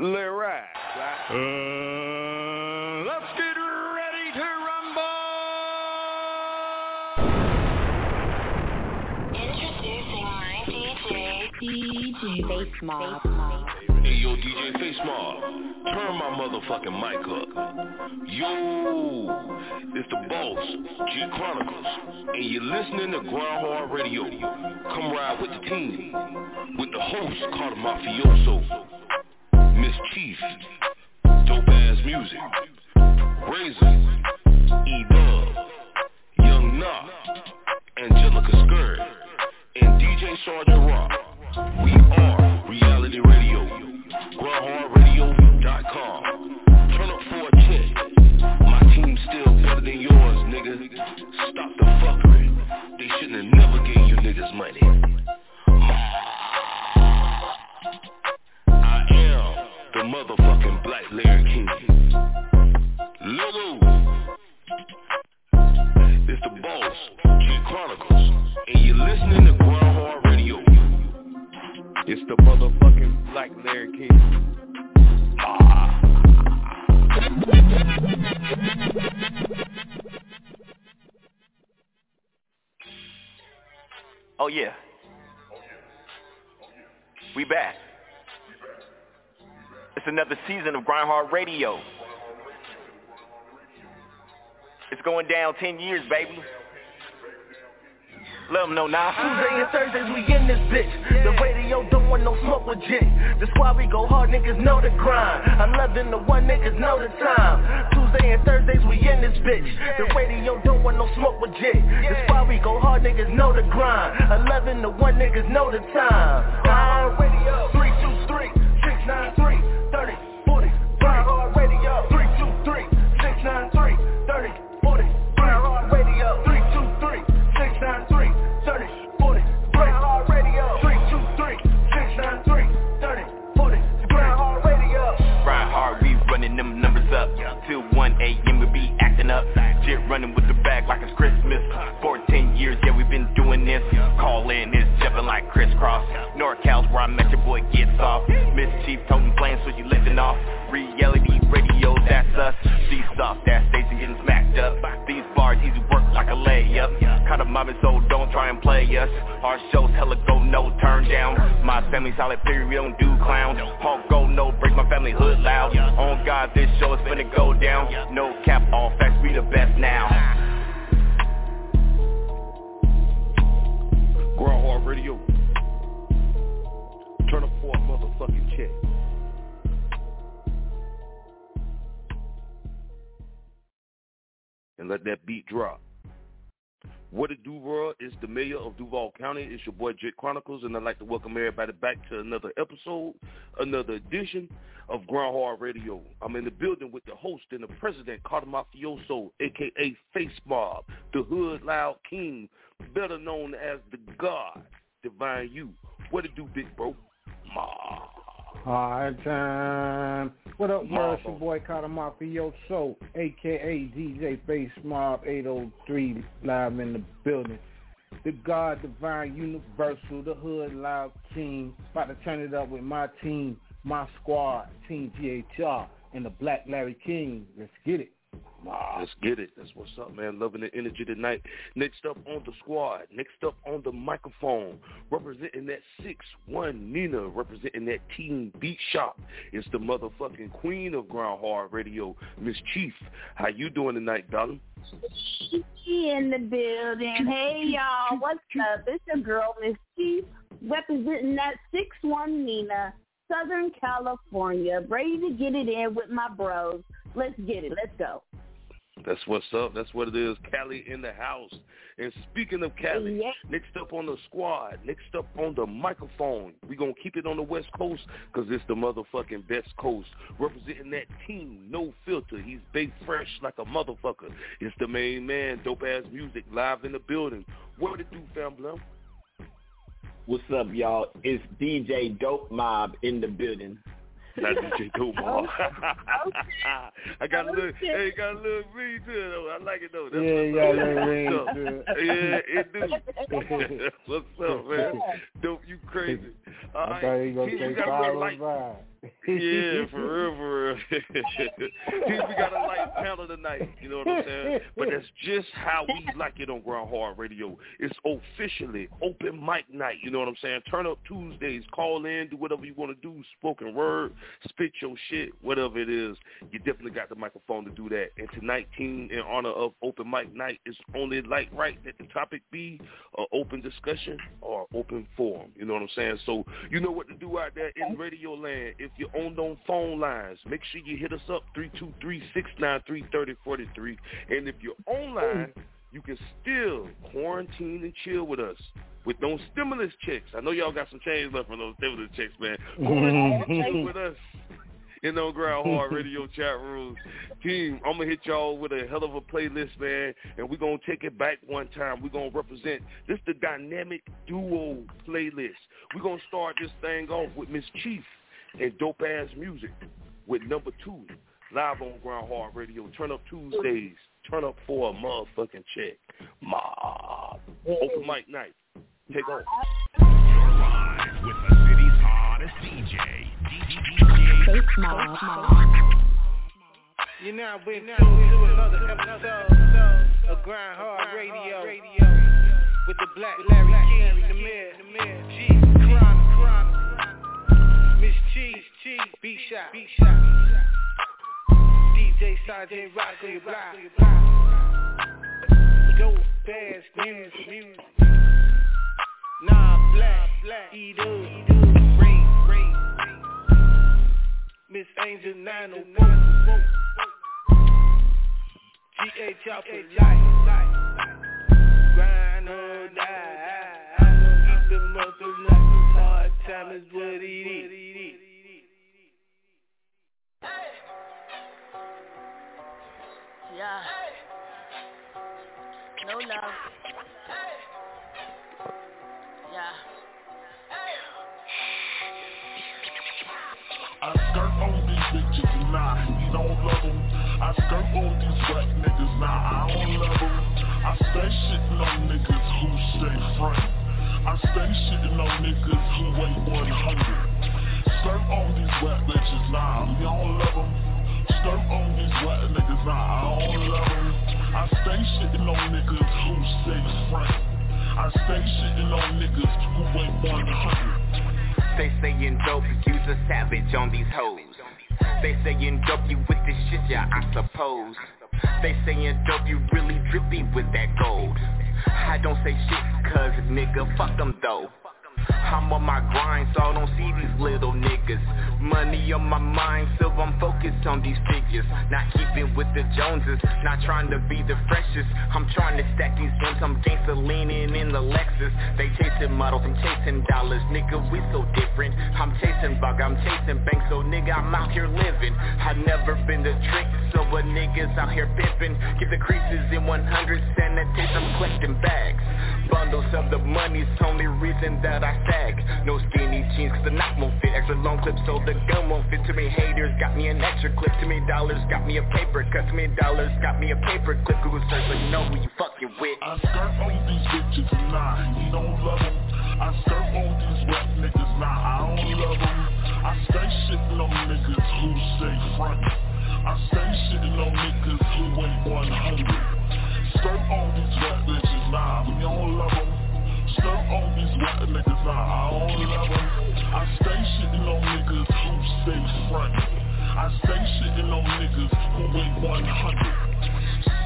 Let ride. Uh, let's get ready to rumble. Introducing my DJ, DJ Face Mob. Hey yo, DJ Face Mob, turn my motherfucking mic up. Yo, it's the boss, Jit Chronicles, and you're listening to Grindhard Radio. Come ride with the team, with the host called Mafioso, Miss Chief, Dopeazzmuzik, Razor, E Dub, Young Knock, Angelica Skirt, and DJ Sergeant Rock. We are Reality Radio. GrindhardRadio.com. Turn up for a check. My team's still better than yours, nigga. Stop the fuckery. They shouldn't have never gave you niggas money. Motherfucking Black Larry King. Little. It's the boss, Jit Chronicles, and you're listening to Grindhard Radio. It's the motherfucking Black Larry King. Oh yeah. We back. Another season of Grindhard Radio. It's going down 10 years, baby. Let them know now. Tuesday and Thursdays we in this bitch. The radio don't want no smoke with jit. The squad we go hard, niggas know the grind. 11 to 1 niggas know the time. Tuesday and Thursdays we in this bitch. The radio don't want no smoke with jit. The squad we go hard, niggas know the grind. 11 to 1 niggas know the time. Hard radio 323 693 running with the bag like it's Christmas. 14 years, yeah, we've been doing this. Call in, it's jumping like crisscross. NorCal's where I met your boy gets off. Miss Chief toting plans, so you lifting off. Layup. Kind of mobbing, so don't try and play us. Our shows hella go no turn down. My family solid period, we don't do clown. Hawk go no break my family hood loud. On God, this show is finna go down. No cap, all facts, we the best now. Grindhard Radio. Turn up for a motherfucking check. And let that beat drop. What it do, world? It's the mayor of Duval County. It's your boy Jit Chronicles, and I'd like to welcome everybody back to another episode, another edition of Grindhard Radio. I'm in the building with the host and the president, Carter Mafioso, aka Face Mob, the Hood Loud King, better known as the God, Divine You. What it do, big bro? Ma. Hard time. What up, world? It's your boy Carter Mafioso, aka DJ Face Mob 803, live in the building. The God Divine Universal, the Hood Loud Team. About to turn it up with my team, my squad, Team GHR, and the Black Larry King. Let's get it. Ma. Let's get it. That's what's up, man. Loving the energy tonight. Next up on the squad. Next up on the microphone. Representing that 6-1 Nina. Representing that Team Beat Shop. It's the motherfucking queen of Grindhard Radio, Miss Chief. How you doing tonight, darling? in the building. Hey y'all, what's up? It's your girl Miss Chief representing that six one Nina, Southern California, ready to get it in with my bros. Let's get it. Let's go. That's what's up. That's what it is. Cali in the house. And speaking of Cali, Yeah. next up on the squad, next up on the microphone, we going to keep it on the West Coast because it's the motherfucking best coast. Representing that team, no filter. He's baked fresh like a motherfucker. It's the main man, Dopeazzmuzik, live in the building. What it do, fam, Blum? What's up, y'all? It's DJ Dope Mob in the building. Not DJ Dope Mob. I got a little, Okay. hey, got a little ring to it though. I like it though. That's Yeah, what's yeah, up. little ring to it. Yeah, it do. What's up, man? Dope, you crazy. All I right, thought he was going you to say got a real follow light. by. Yeah, for real, for real. we got a light panel tonight. You know what I'm saying? But that's just how we like it on Grindhard Radio. It's officially open mic night. You know what I'm saying? Turn up Tuesdays. Call in. Do whatever you want to do. Spoken word. Spit your shit. Whatever it is. You definitely got the microphone to do that. And tonight, team, in honor of open mic night, it's only like right that the topic be an open discussion or open forum. You know what I'm saying? So you know what to do out there in radio land. If you're on those phone lines, make sure you hit us up 323-693-3043. And if you're online, you can still quarantine and chill with us with those stimulus checks. I know y'all got some change left from those stimulus checks, man. Quarantine with us in the Grindhard Radio chat room. Team, I'm going to hit y'all with a hell of a playlist, man, and we're going to take it back one time. We're going to represent, this the dynamic duo playlist. We're going to start this thing off with Miss Chief and Dopeazzmuzik with number two, live on Grindhard Radio. Turn up Tuesdays. Turn up for a motherfucking check. Mob. Open mic night. Take on. Live with the city's hottest DJ. Face Mob. You now been tuned to another episode of Grind Hard Radio with the Black Larry King, mayor, the mayor, G, Chronic, Miss Cheese, Cheese, B Shot, B Shot, DJ Sergeant Rock on your block, dope ass music, music. Nah, black, black, E-Do, Ring, Ring, Miss Angel 904. G.A. Chopper, light, grind or die. Keep the mother hard time is what it is. No love. Yeah. I skirt on these bitches, nah, you don't love them. I skirt on these wet niggas, nah, I don't love them. I stay shitting on niggas who stay front. I stay shitting on niggas who weigh 100. Skirt on these wet bitches, nah, we don't love them. Skirt on these niggas, I don't. I stay shitting on niggas who stay front. I stay shitting on niggas who weigh 100. They saying dope, you's a savage on these hoes. They saying dope, you with this shit, yeah, I suppose. They saying dope, you really drippy with that gold. I don't say shit, cause nigga, fuck them though. I'm on my grind, so I don't see these little niggas. Money on my mind, so I'm focused on these figures. Not keeping with the Joneses, not trying to be the freshest. I'm trying to stack these M's, I'm gangsta leaning in the Lexus. They chasing models, I'm chasing dollars, nigga, we so different. I'm chasing bug, I'm chasing bank, so nigga, I'm out here living. I never been the trick, so a niggas out here pimping. Give the creases in 100 sanitation, I'm collecting bags. Bundles of the money's only reason that I sag. No skinny jeans cause the knock won't fit. Extra long clip so the gun won't fit. Too many haters got me an extra clip. Too many dollars got me a paper cut. Too many dollars got me a paper clip. Google search so know who you fucking with. I skirt on these bitches, nah, you don't love them. I skirt on these wet niggas, nah, I don't love them. I stay shitting on niggas who stay front. I stay shitting on niggas who weigh 100. Skirt on these wet bitches, nah, we don't love them. Skirt on these niggas, I. I stay shitting on niggas who stay front. I stay shitting on niggas who weigh 100.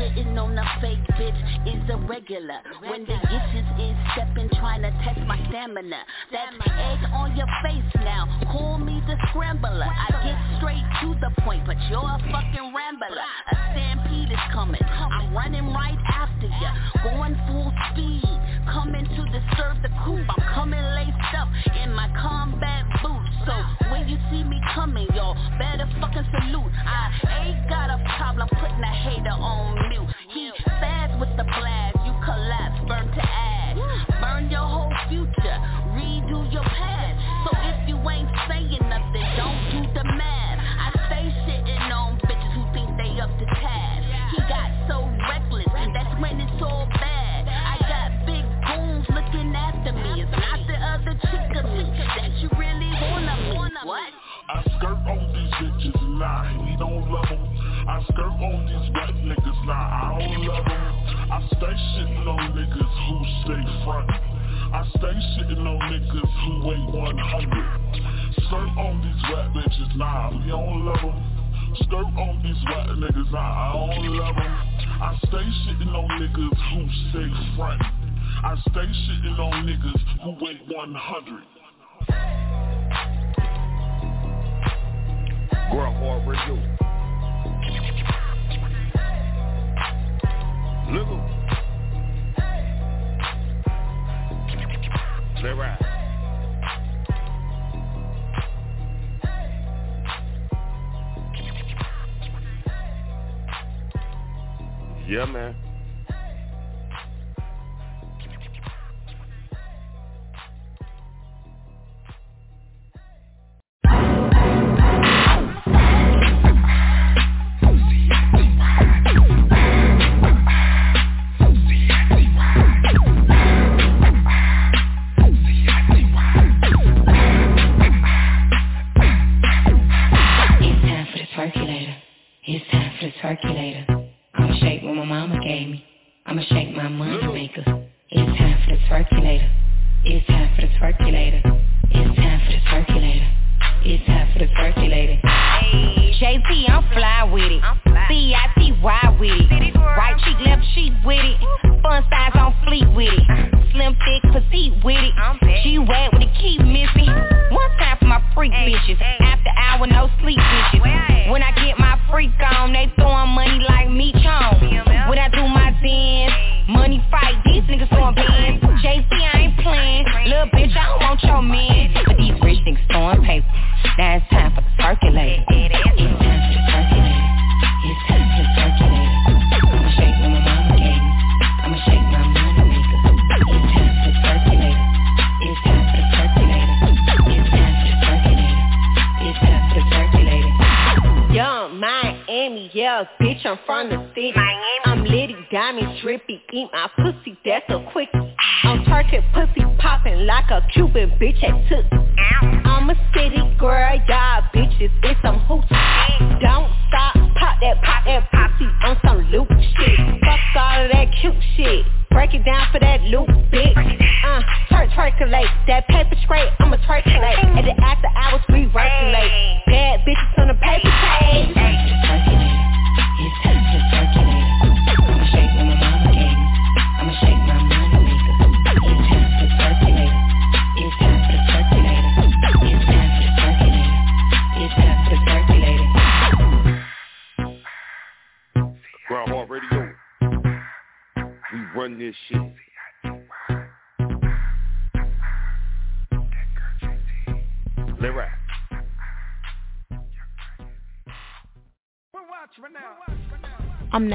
Sitting on a fake bitch is a regular. When the itches is stepping, trying to test my stamina. That egg on your face now, call me the scrambler. I get straight to the point, but you're a fucking rambler. A stampede is coming, I'm running right after ya. Going full speed, coming to disturb the coop. I'm coming laced up in my combat boots. So when you see me coming, y'all better fucking salute. I ain't got a problem putting a hater on Yeah, man.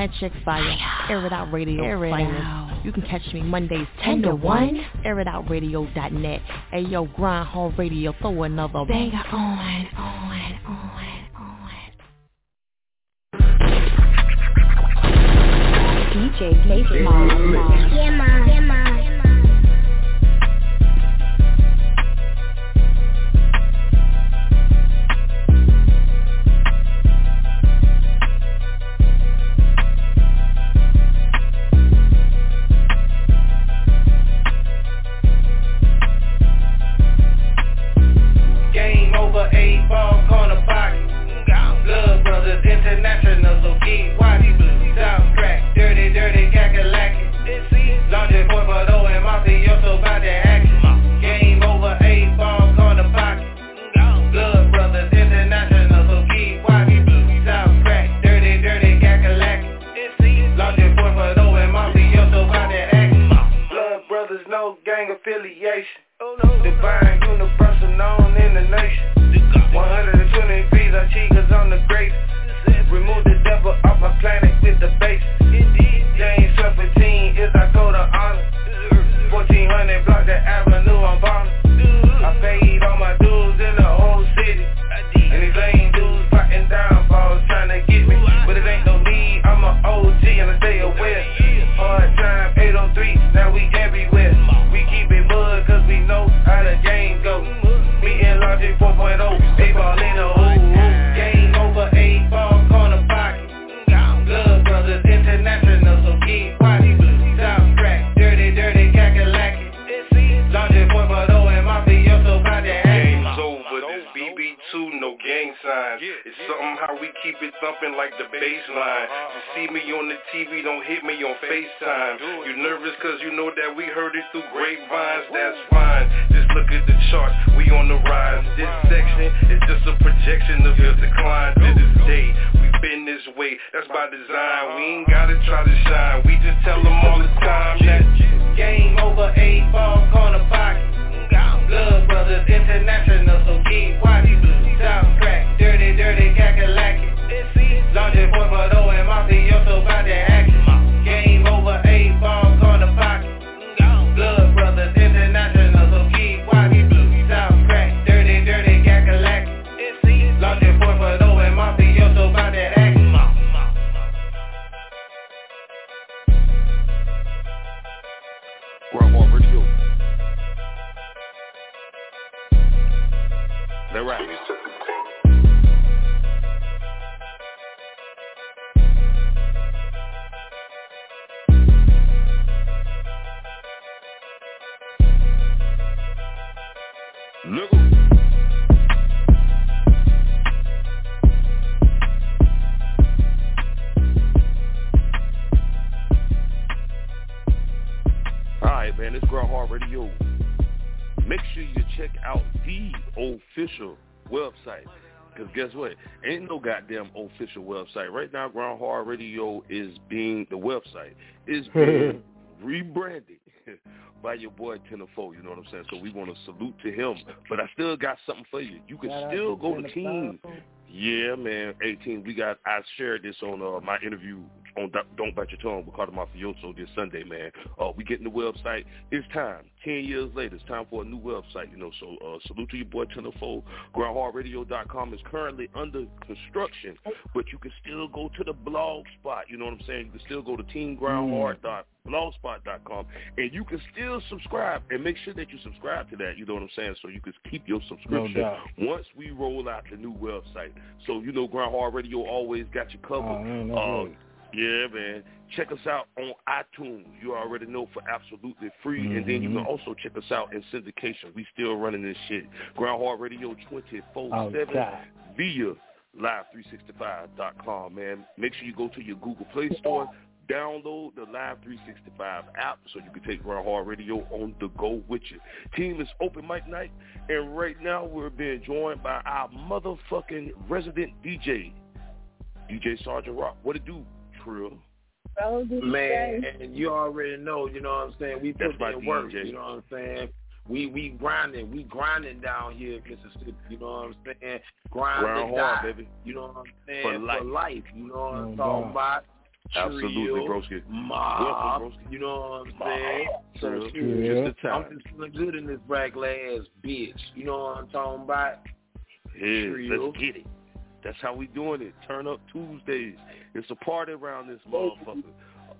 Magic Fire. Air It Out Radio Air it out. You can catch me Mondays 10 to 1. 1. Air It Out AirItOutRadio.net. Hey, yo, Grind Hard Radio. Throw another banger on, on, on, on. DJ Mason. Yeah, Mom. Yeah, Mom. Ain't no goddamn official website. Right now, Grindhard Radio is being, the website is being rebranded by your boy Tenderfold. You know what I'm saying? So we want to salute to him. But I still got something for you. You can out still go to Team. Yeah, man. 18. We got. I shared this on uh, my interview on Don't- Don't Bite Your Tongue with Carter Mafioso this Sunday, man. Uh, we getting the website. It's time. Ten years later, it's time for a new website. You know, so uh, salute to your boy Tenderfold. GrindHardRadio.com is currently under construction, but you can still go to the blog spot. You know what I'm saying? You can still go to TeamGrindHard.blogspot.com, and you can still subscribe and make sure that you subscribe to that. You know what I'm saying? So you can keep your subscription doubt. once we roll out the new website. So you know, Grindhard Radio always got you covered. Oh, man, that's Uh. Yeah, man. Check us out on iTunes. You already know for absolutely free. And then you can Mhm. also check us out in syndication. We still running this shit. Grindhard Radio 24-7 Outside. via live365.com, man. Make sure you go to your Google Play Store, download the Live 365 app so you can take Grindhard Radio on the go with you. Team is open mic night, and right now we're being joined by our motherfucking resident DJ, DJ Sergeant Rock. What it do, Trill? Man, and you already know, you know what I'm saying? We That's put in work, DJ. you know what I'm saying? We we grinding, we grinding down here in Mississippi, you know what I'm saying? Grind Grind to hard, die, baby. You know what I'm saying? For life. you know what I'm No talking doubt. about? Absolutely, Trio, broski. Mob, you know what I'm saying? So Trill. shit, Yeah. Just I'm just feeling good in this regular ass bitch. You know what I'm talking about? Yeah, Trio. let's get it. That's how we doing it. Turn up Tuesdays. It's a party around this motherfucker.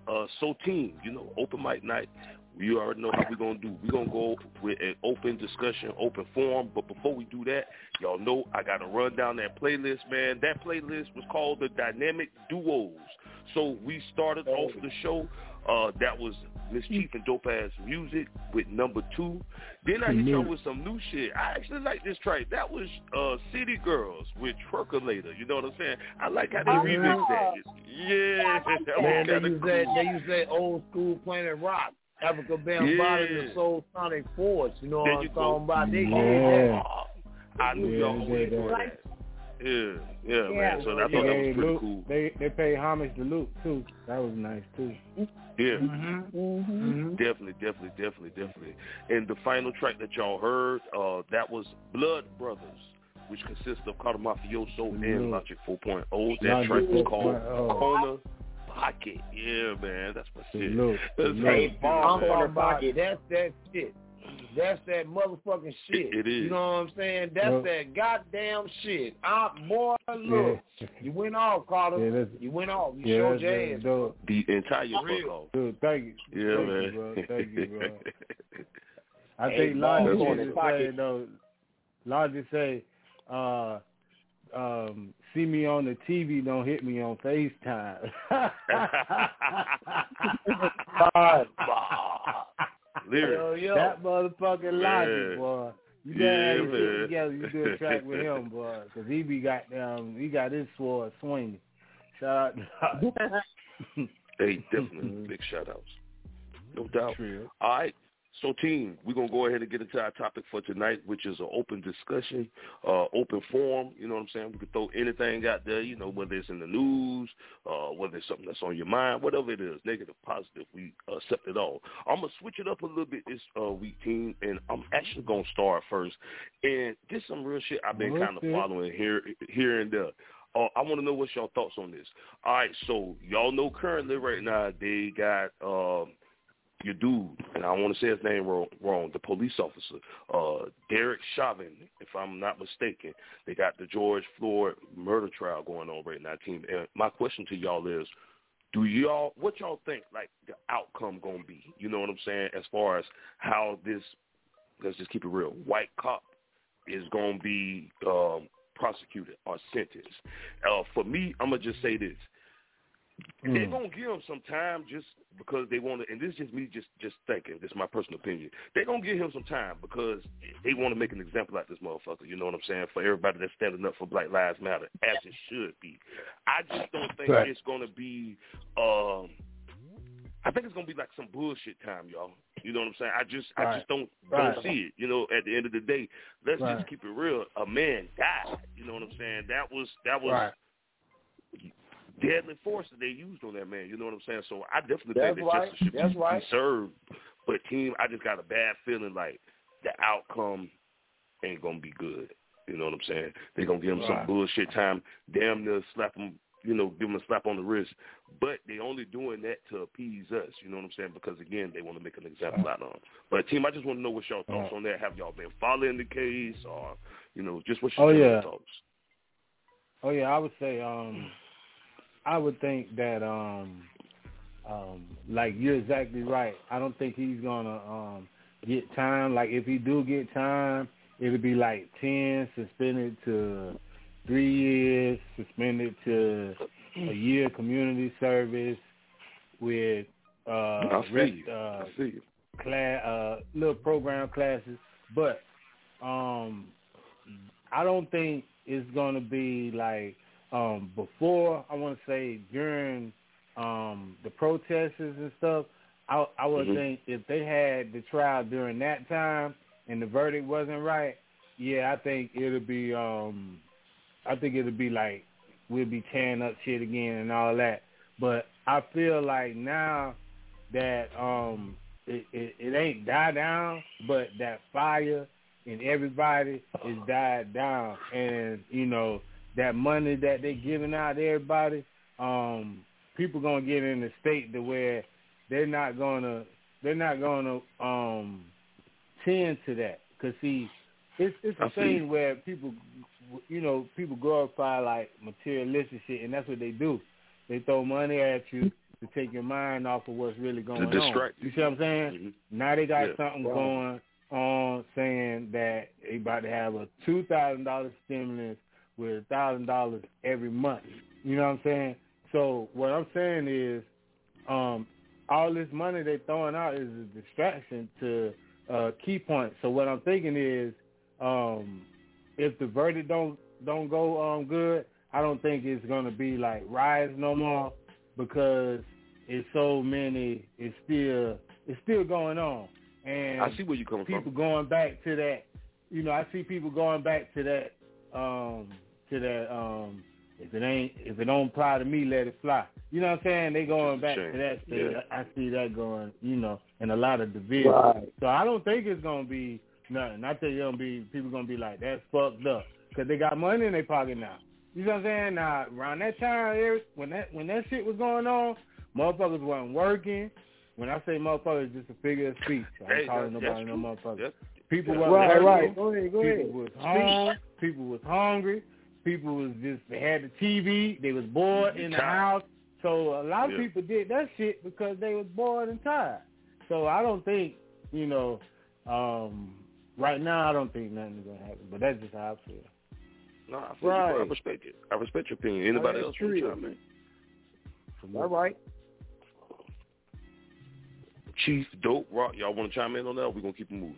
Uh, so team, you know, open mic night. You already know how we're gonna do. We're gonna go with an open discussion, open forum. But before we do that, y'all know I gotta run down that playlist, man. That playlist was called the Dynamic Duos. So we started off the show. Uh, that was Miss Chief and Dope Ass Music with number two. Then I hit y'all with some new shit. I actually like this track. That was uh, City Girls with Twerkulator. You know what I'm saying? I like how they Oh, remixed that. Yeah, that was Man, they use cool. that they use that old school Planet Rock, Afrika Bambaataa, Yeah. and Soul Sonic Force. You know There what you I'm go. talking about? They Yeah. I knew Yeah, y'all they always did that. That. Yeah, yeah, Yeah. man. So I thought that Hey, was pretty Luke, cool. They they pay homage to Luke too. That was nice too. Yeah. Mm-hmm. Mm-hmm. Definitely, definitely, definitely, definitely. And the final track that y'all heard, uh, that was Blood Brothers, which consists of Carter Mafioso and Mhm. Logic 4.0. That Logic track was called 4.0. Corner Pocket. Yeah, man, that's my shit. Salute, That's salute. my Hey, shit, I'm man. talking about that's that shit. That's that motherfucking shit. It- it is. You know what I'm saying? That's Well- that goddamn shit. I, boy, look, Yeah. you went off, Carter. Yeah, that's- you went off. You Yeah, showed your ass. dope. The entire fuck off. Dude, thank you. Yeah, thank man. You, bro. Thank you, bro. I Hey, think ball Logic going should in say pocket. though. Logic say, uh, um, see me on the TV, don't hit me on FaceTime. Lyrics. Yo, yo. that motherfucking Man. Logic, boy. You Yeah, gotta get man. together. You do a track with him, boy, because he be got um he got his sword swinging. Shout out. Hey, definitely big shout outs. No doubt. True. All right. So team, we're gonna go ahead and get into our topic for tonight, which is an open discussion, uh, open forum, you know what I'm saying? We can throw anything out there, you know, whether it's in the news, uh, whether it's something that's on your mind, whatever it is, negative, positive, we accept it all. I'm gonna switch it up a little bit this uh, week, team, and I'm actually gonna start first. And this some real shit I've been kind of following here here and there. Uh, I want to know what's your thoughts on this. All right, so y'all know currently right now they got um, your dude, and I want to say his name wrong, wrong the police officer, uh, Derek Chauvin, if I'm not mistaken. They got the George Floyd murder trial going on right now, team. And my question to y'all is, do y'all, what y'all think, like, the outcome going to be? You know what I'm saying? As far as how this, let's just keep it real, white cop is going to be um, prosecuted or sentenced. Uh, for me, I'm going to just say this. They're Mm. gonna give him some time just because they want to, and this is just me just just thinking. This is my personal opinion. They're gonna give him some time because they want to make an example out of this motherfucker. You know what I'm saying? For everybody that's standing up for Black Lives Matter, as it should be. I just don't think Right. it's gonna be. um I think it's gonna be like some bullshit time, y'all. You know what I'm saying? I just I just don't Right. don't see it. You know, at the end of the day, let's Right. just keep it real. A man died. You know what I'm saying? That was that was Right. Deadly force that they used on that man. You know what I'm saying? So I definitely That's think that right. justice should That's be, right. served. But team, I just got a bad feeling like the outcome ain't gonna be good. You know what I'm saying? They're gonna give him some Right. bullshit time, damn near slap him, you know, give him a slap on the wrist. But they only doing that to appease us. You know what I'm saying? Because again, they want to make an example out of him. But team, I just want to know what y'all thoughts on that. Have y'all been following the case, or you know, just what your Oh, yeah. thoughts? Oh yeah, I would say um I would think that um um like you're exactly right. I don't think he's gonna um get time. Like if he do get time, it'll be like ten suspended to three years, suspended to a year community service with uh I rest, you. uh I feel you. class uh little program classes but um i don't think it's going to be like um before i want to say during um the protests and stuff i i would Mhm. think if they had the trial during that time and the verdict wasn't right yeah i think it'll be um i think it'll be like we'll be tearing up shit again and all that but i feel like now that um it, it, it ain't died down, but that fire in everybody is died down, and you know that money that they're giving out to everybody, um, people gonna get in a state to where they're not gonna they're not gonna um tend to that, cause see, it's it's a see. thing where people, you know, people glorify like materialistic shit, and that's what they do. They throw money at you to take your mind off of what's really going on. distract You see what I'm saying? Mhm. Now they got Yeah. something Right. going on saying that they about to have a two thousand dollar stimulus with a thousand dollars every month. You know what I'm saying? So what I'm saying is, um, all this money they throwing out is a distraction to uh, key points. So what I'm thinking is, um, if the verdict don't don't go um good, I don't think it's gonna be like rise no more because it's so many. It's still it's still going on, and I see where you're coming people from. going back to that. You know, I see people going back to that. Um, to that. Um, if it ain't, if it don't apply to me, let it fly. You know what I'm saying? They going back to that stage. Yeah. I I see that going. You know, in a lot of divisions. Right. So I don't think it's gonna be nothing. I think it's gonna be people gonna be like that's fucked up because they got money in their pocket now. You know what I'm saying? Now around that time, when that when that shit was going on, motherfuckers wasn't working. When I say motherfuckers, just a figure of speech. I ain't Hey, calling nobody that's no true. motherfucker. Yep. People Yeah. wasn't Right, working. right. Go ahead, go People ahead. was home. People was hungry. People was just they had the TV. They was bored in the house. So a lot of Yeah. people did that shit because they was bored and tired. So I don't think you know. um Right now, I don't think nothing's gonna happen. But that's just how I feel. No, I, feel you, bro. I Right. respect it. I respect your opinion. Anybody else to true. chime in? All right. Chief Dope Rock, y'all want to chime in on that? Or we gonna keep it moving.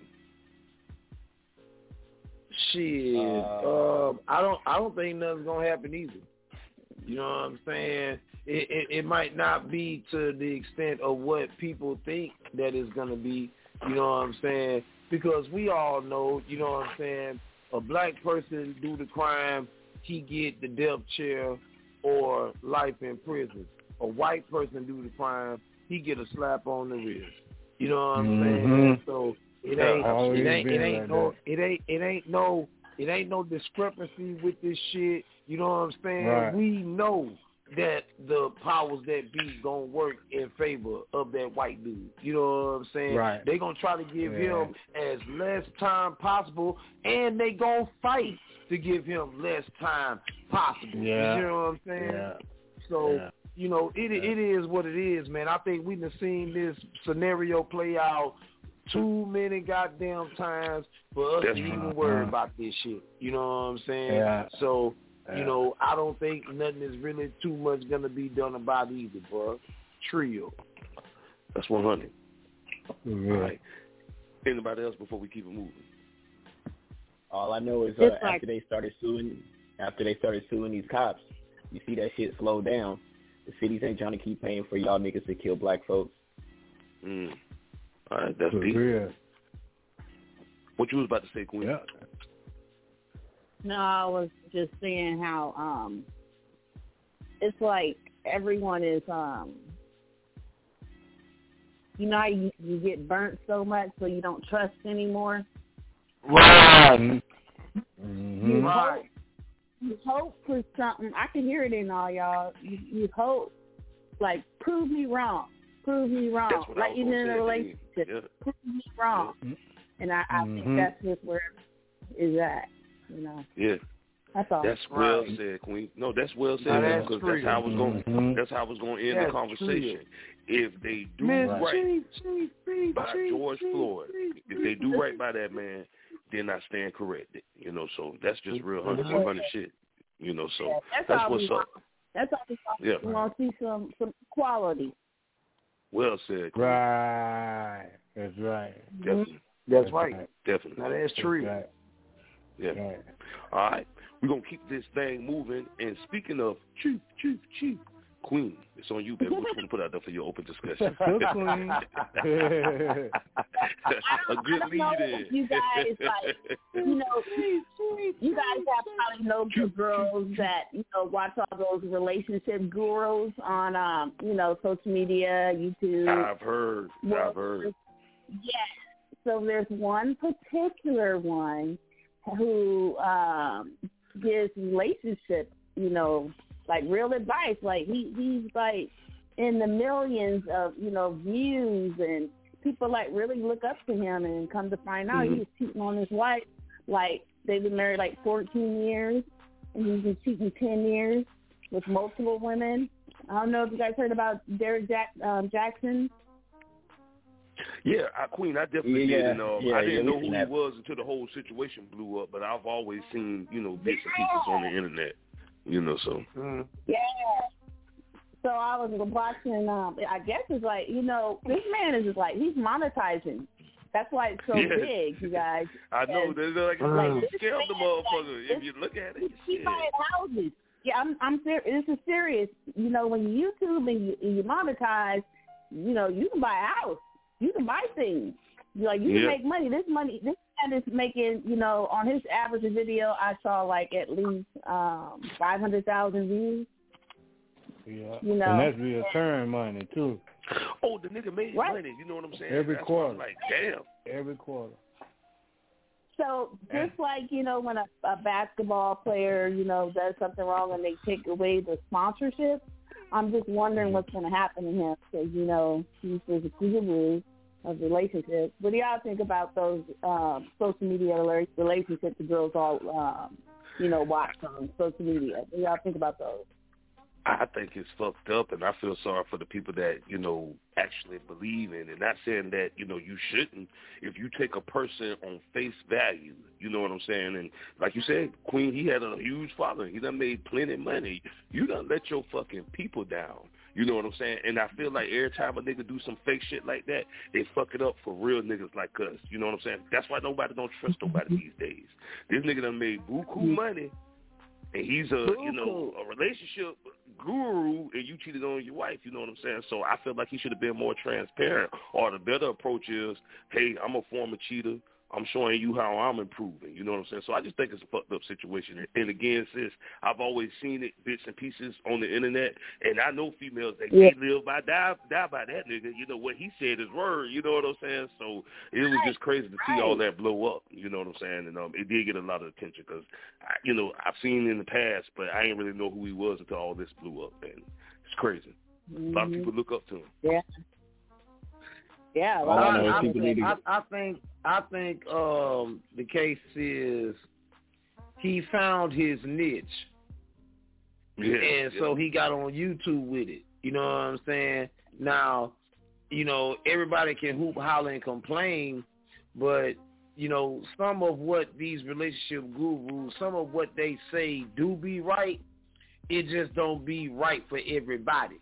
Shit, uh, I don't. I don't think nothing's gonna happen either. You know what I'm saying? It, it it might not be to the extent of what people think that it's gonna be. You know what I'm saying? Because we all know. You know what I'm saying? A black person do the crime, he get the death chair or life in prison. A white person do the crime, he get a slap on the wrist. You know what I'm Mm-hmm. saying? So it ain't it ain't it ain't like no that. it ain't it ain't no it ain't no discrepancy with this shit. You know what I'm saying? Right. We know that the powers that be gonna work in favor of that white dude. You know what I'm saying? Right. They gonna try to give Yeah. him as less time possible, and they gonna fight to give him less time possible. Yeah. You know what I'm saying? Yeah. So Yeah. you know, it it is what it is, man. I think we've seen this scenario play out too many goddamn times for us That's to right. even worry Uh-huh. about this shit. You know what I'm saying? Yeah. So, Yeah. you know, I don't think nothing is really too much gonna be done about either, bro. Trio. That's 100. Yeah. All right. Anybody else before we keep it moving? All I know is uh, It's after they started suing, after they started suing these cops, you see that shit slow down. The cities ain't trying to keep paying for y'all niggas to kill black folks. Mm. All right, that's For deep. real. What you was about to say, Queen? Yeah. No, I was just saying how um it's like everyone is um you know how you, you get burnt so much so you don't trust anymore. Right. Mm-hmm. You hope you hope for something. I can hear it in all y'all. You, you hope like prove me wrong. Prove me wrong. That's what I like was even gonna in a relationship. Yeah. Prove me wrong. And I, I think Mhm. that's just where is at. You know. Yeah. That's all. That's well Right. said, Queen. No, that's well said Now, that's because true. that's how I was going. Mhm. That's how I was going to end That's the conversation. If they do Miss right Chief, Chief, Chief, by Chief, George Chief, Floyd, Chief, if they do right by that man, then I stand corrected. You know, so that's just real hundred one hundred shit. You know, so Yeah, that's, that's what's up. want. That's all we want. Yeah. We want to see some some quality. Well said. Queen. Right. That's right. Definitely, That's mm-hmm. right. definitely. Now that's true. Right. Yeah. Right. All right. We're gonna keep this thing moving. And speaking of chief, chief, chief, Queen, it's on you, baby. What you want to put out there for your open discussion? Good Queen. a good I don't know lead if you guys, like, You know, you guys have probably know good girls that you know watch all those relationship gurus on um you know social media, YouTube. I've heard. I've heard. Yes. So there's one particular one who um gives relationship, you know, like real advice. Like he he's like in the millions of, you know, views and people like really look up to him and come to find out Mhm. he was cheating on his wife. Like they've been married like fourteen years and he's been cheating ten years with multiple women. I don't know if you guys heard about Derrick Jack, um, Jaxn. Yeah, I, Queen, I definitely Yeah, did. And, uh, yeah, I didn't we know who seen he was until the whole situation blew up. But I've always seen, you know, bits and pieces on the internet. You know, so Mm. Yeah. So I was watching. Um, I guess it's like you know, this man is just like he's monetizing. That's why it's so Yeah. big, you guys. I know And, there's like, Like, like this scam the motherfucker. like, if you look at it, He shit. buying houses. Yeah, I'm. I'm serious. This is serious. You know, when you YouTube and you, and you monetize, you know, you can buy a house. You can buy things. You like you can Yeah. make money. This money, this man is making. You know, on his average video, I saw like at least um five hundred thousand views. Yeah. You know. and that's real return money too. Oh, the nigga made Right. money. You know what I'm saying? Every That's quarter. I'm like, damn. Every quarter. So just like you know when a, a basketball player you know does something wrong and they take away the sponsorship, I'm just wondering what's going to happen to him because you know he's the guru of relationships. What do y'all think about those um, social media rela- relationships the girls all um, you know watch on social media? What do y'all think about those? I think it's fucked up, and I feel sorry for the people that you know actually believe in it. Not saying that you know you shouldn't. If you take a person on face value, you know what I'm saying. And like you said, Queen, he had a huge following. He done made plenty of money. You done let your fucking people down. You know what I'm saying? And I feel like every time a nigga do some fake shit like that, they fuck it up for real niggas like us. You know what I'm saying? That's why nobody don't trust nobody these days. This nigga done made buku mm-hmm. money, and he's a you know a relationship guru, and you cheated on your wife. You know what I'm saying? So I feel like he should have been more transparent. Or the better approach is, hey, I'm a former cheater. I'm showing you how I'm improving. You know what I'm saying? So I just think it's a fucked up situation. And, again, sis, I've always seen it bits and pieces on the internet, and I know females that Yeah. can't live by die die by that nigga. You know what he said his word. You know what I'm saying? So it was just crazy to see all that blow up. You know what I'm saying? And um, it did get a lot of attention because, you know, I've seen in the past, but I didn't really know who he was until all this blew up, and it's crazy. A lot of Mhm. people look up to him. Yeah. Yeah. Well, well, I, I- I, I- I, I think I think um the case is he found his niche, Yeah, and so he got on YouTube with it. You know what I'm saying? Now, you know everybody can hoop, holler, and complain, but you know some of what these relationship gurus, some of what they say do be right. It just don't be right for everybody.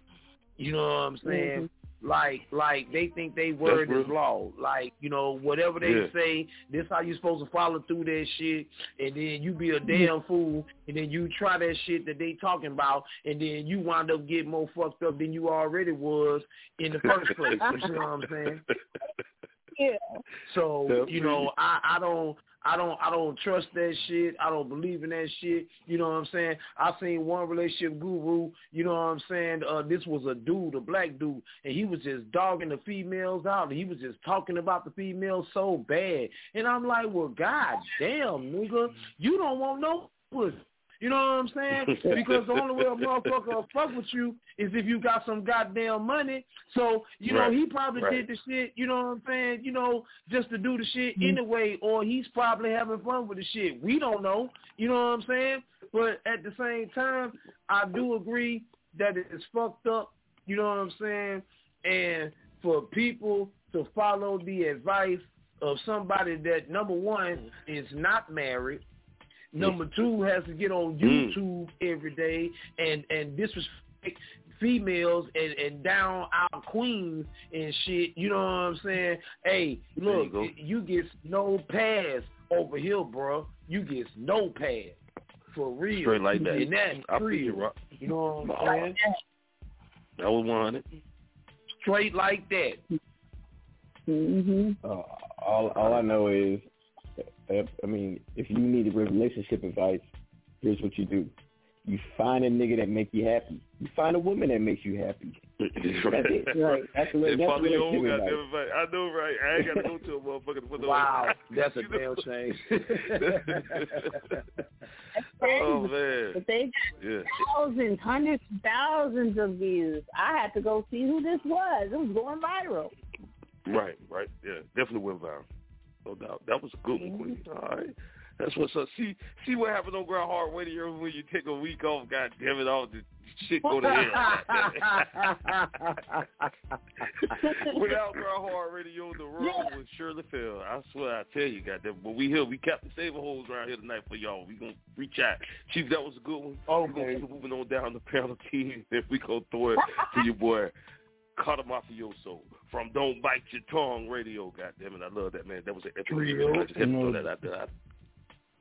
You know what I'm saying? Like, like they think they word is law. Like, you know, whatever they Yeah. say, this how you supposed to follow through that shit. And then you be a damn fool, and then you try that shit that they talking about, and then you wind up getting more fucked up than you already was in the first place. you know what I'm saying? Yeah. So you know, I I don't I don't I don't trust that shit. I don't believe in that shit. You know what I'm saying? I seen one relationship guru. You know what I'm saying? Uh, this was a dude, a black dude, and he was just dogging the females out. He was just talking about the females so bad, and I'm like, well, god damn, nigga, you don't want no pussy. You know what I'm saying? Because the only way a motherfucker will fuck with you is if you got some goddamn money. So, you know, Right, he probably right. did the shit, you know what I'm saying, you know, just to do the shit mm-hmm. anyway, or he's probably having fun with the shit. We don't know. You know what I'm saying? But at the same time, I do agree that it is fucked up, you know what I'm saying? And for people to follow the advice of somebody that number one is not married, number two has to get on Mm. YouTube every day and and disrespect females and and down our queens and shit. You know what I'm saying? Hey, There you look, you, get no pass over here, bro. You get no pass for real. Straight like that. And that's I you, real. Rock. You know what I'm saying? That was 100. Straight like that. Mm-hmm. Uh, all all I know is, I mean, if you need relationship advice, here's what you do: you find a nigga that make you happy. You find a woman that makes you happy. That's it. Right. That's the And that's follow your own relationship goddamn advice. advice. I know, right? I ain't got to go to a motherfucker for the Wow, that's a You know? damn shame. oh man, But they yeah. thousands, hundreds, thousands of views. I had to go see who this was. It was going viral. Right, right. Yeah, definitely went viral. No doubt. That was a good one, Queen. Mm-hmm. All right. That's what's up. See see what happened on Grind Hard Radio when you take a week off, god damn it, all the shit go to hell. Without Grind Hard Radio, the world would surely fail. I swear I tell you, God goddamn. But we here, we kept the saving holes around here tonight for y'all. We gonna reach out. Chief, that was a good one. Oh, okay. We're gonna keep moving on down the panel team we gonna throw it to your boy Cata' Mafioso from Don't Bite Your Tongue Radio. God damn it, I love that man. That was an epic Trio. I just had to throw that out there. I-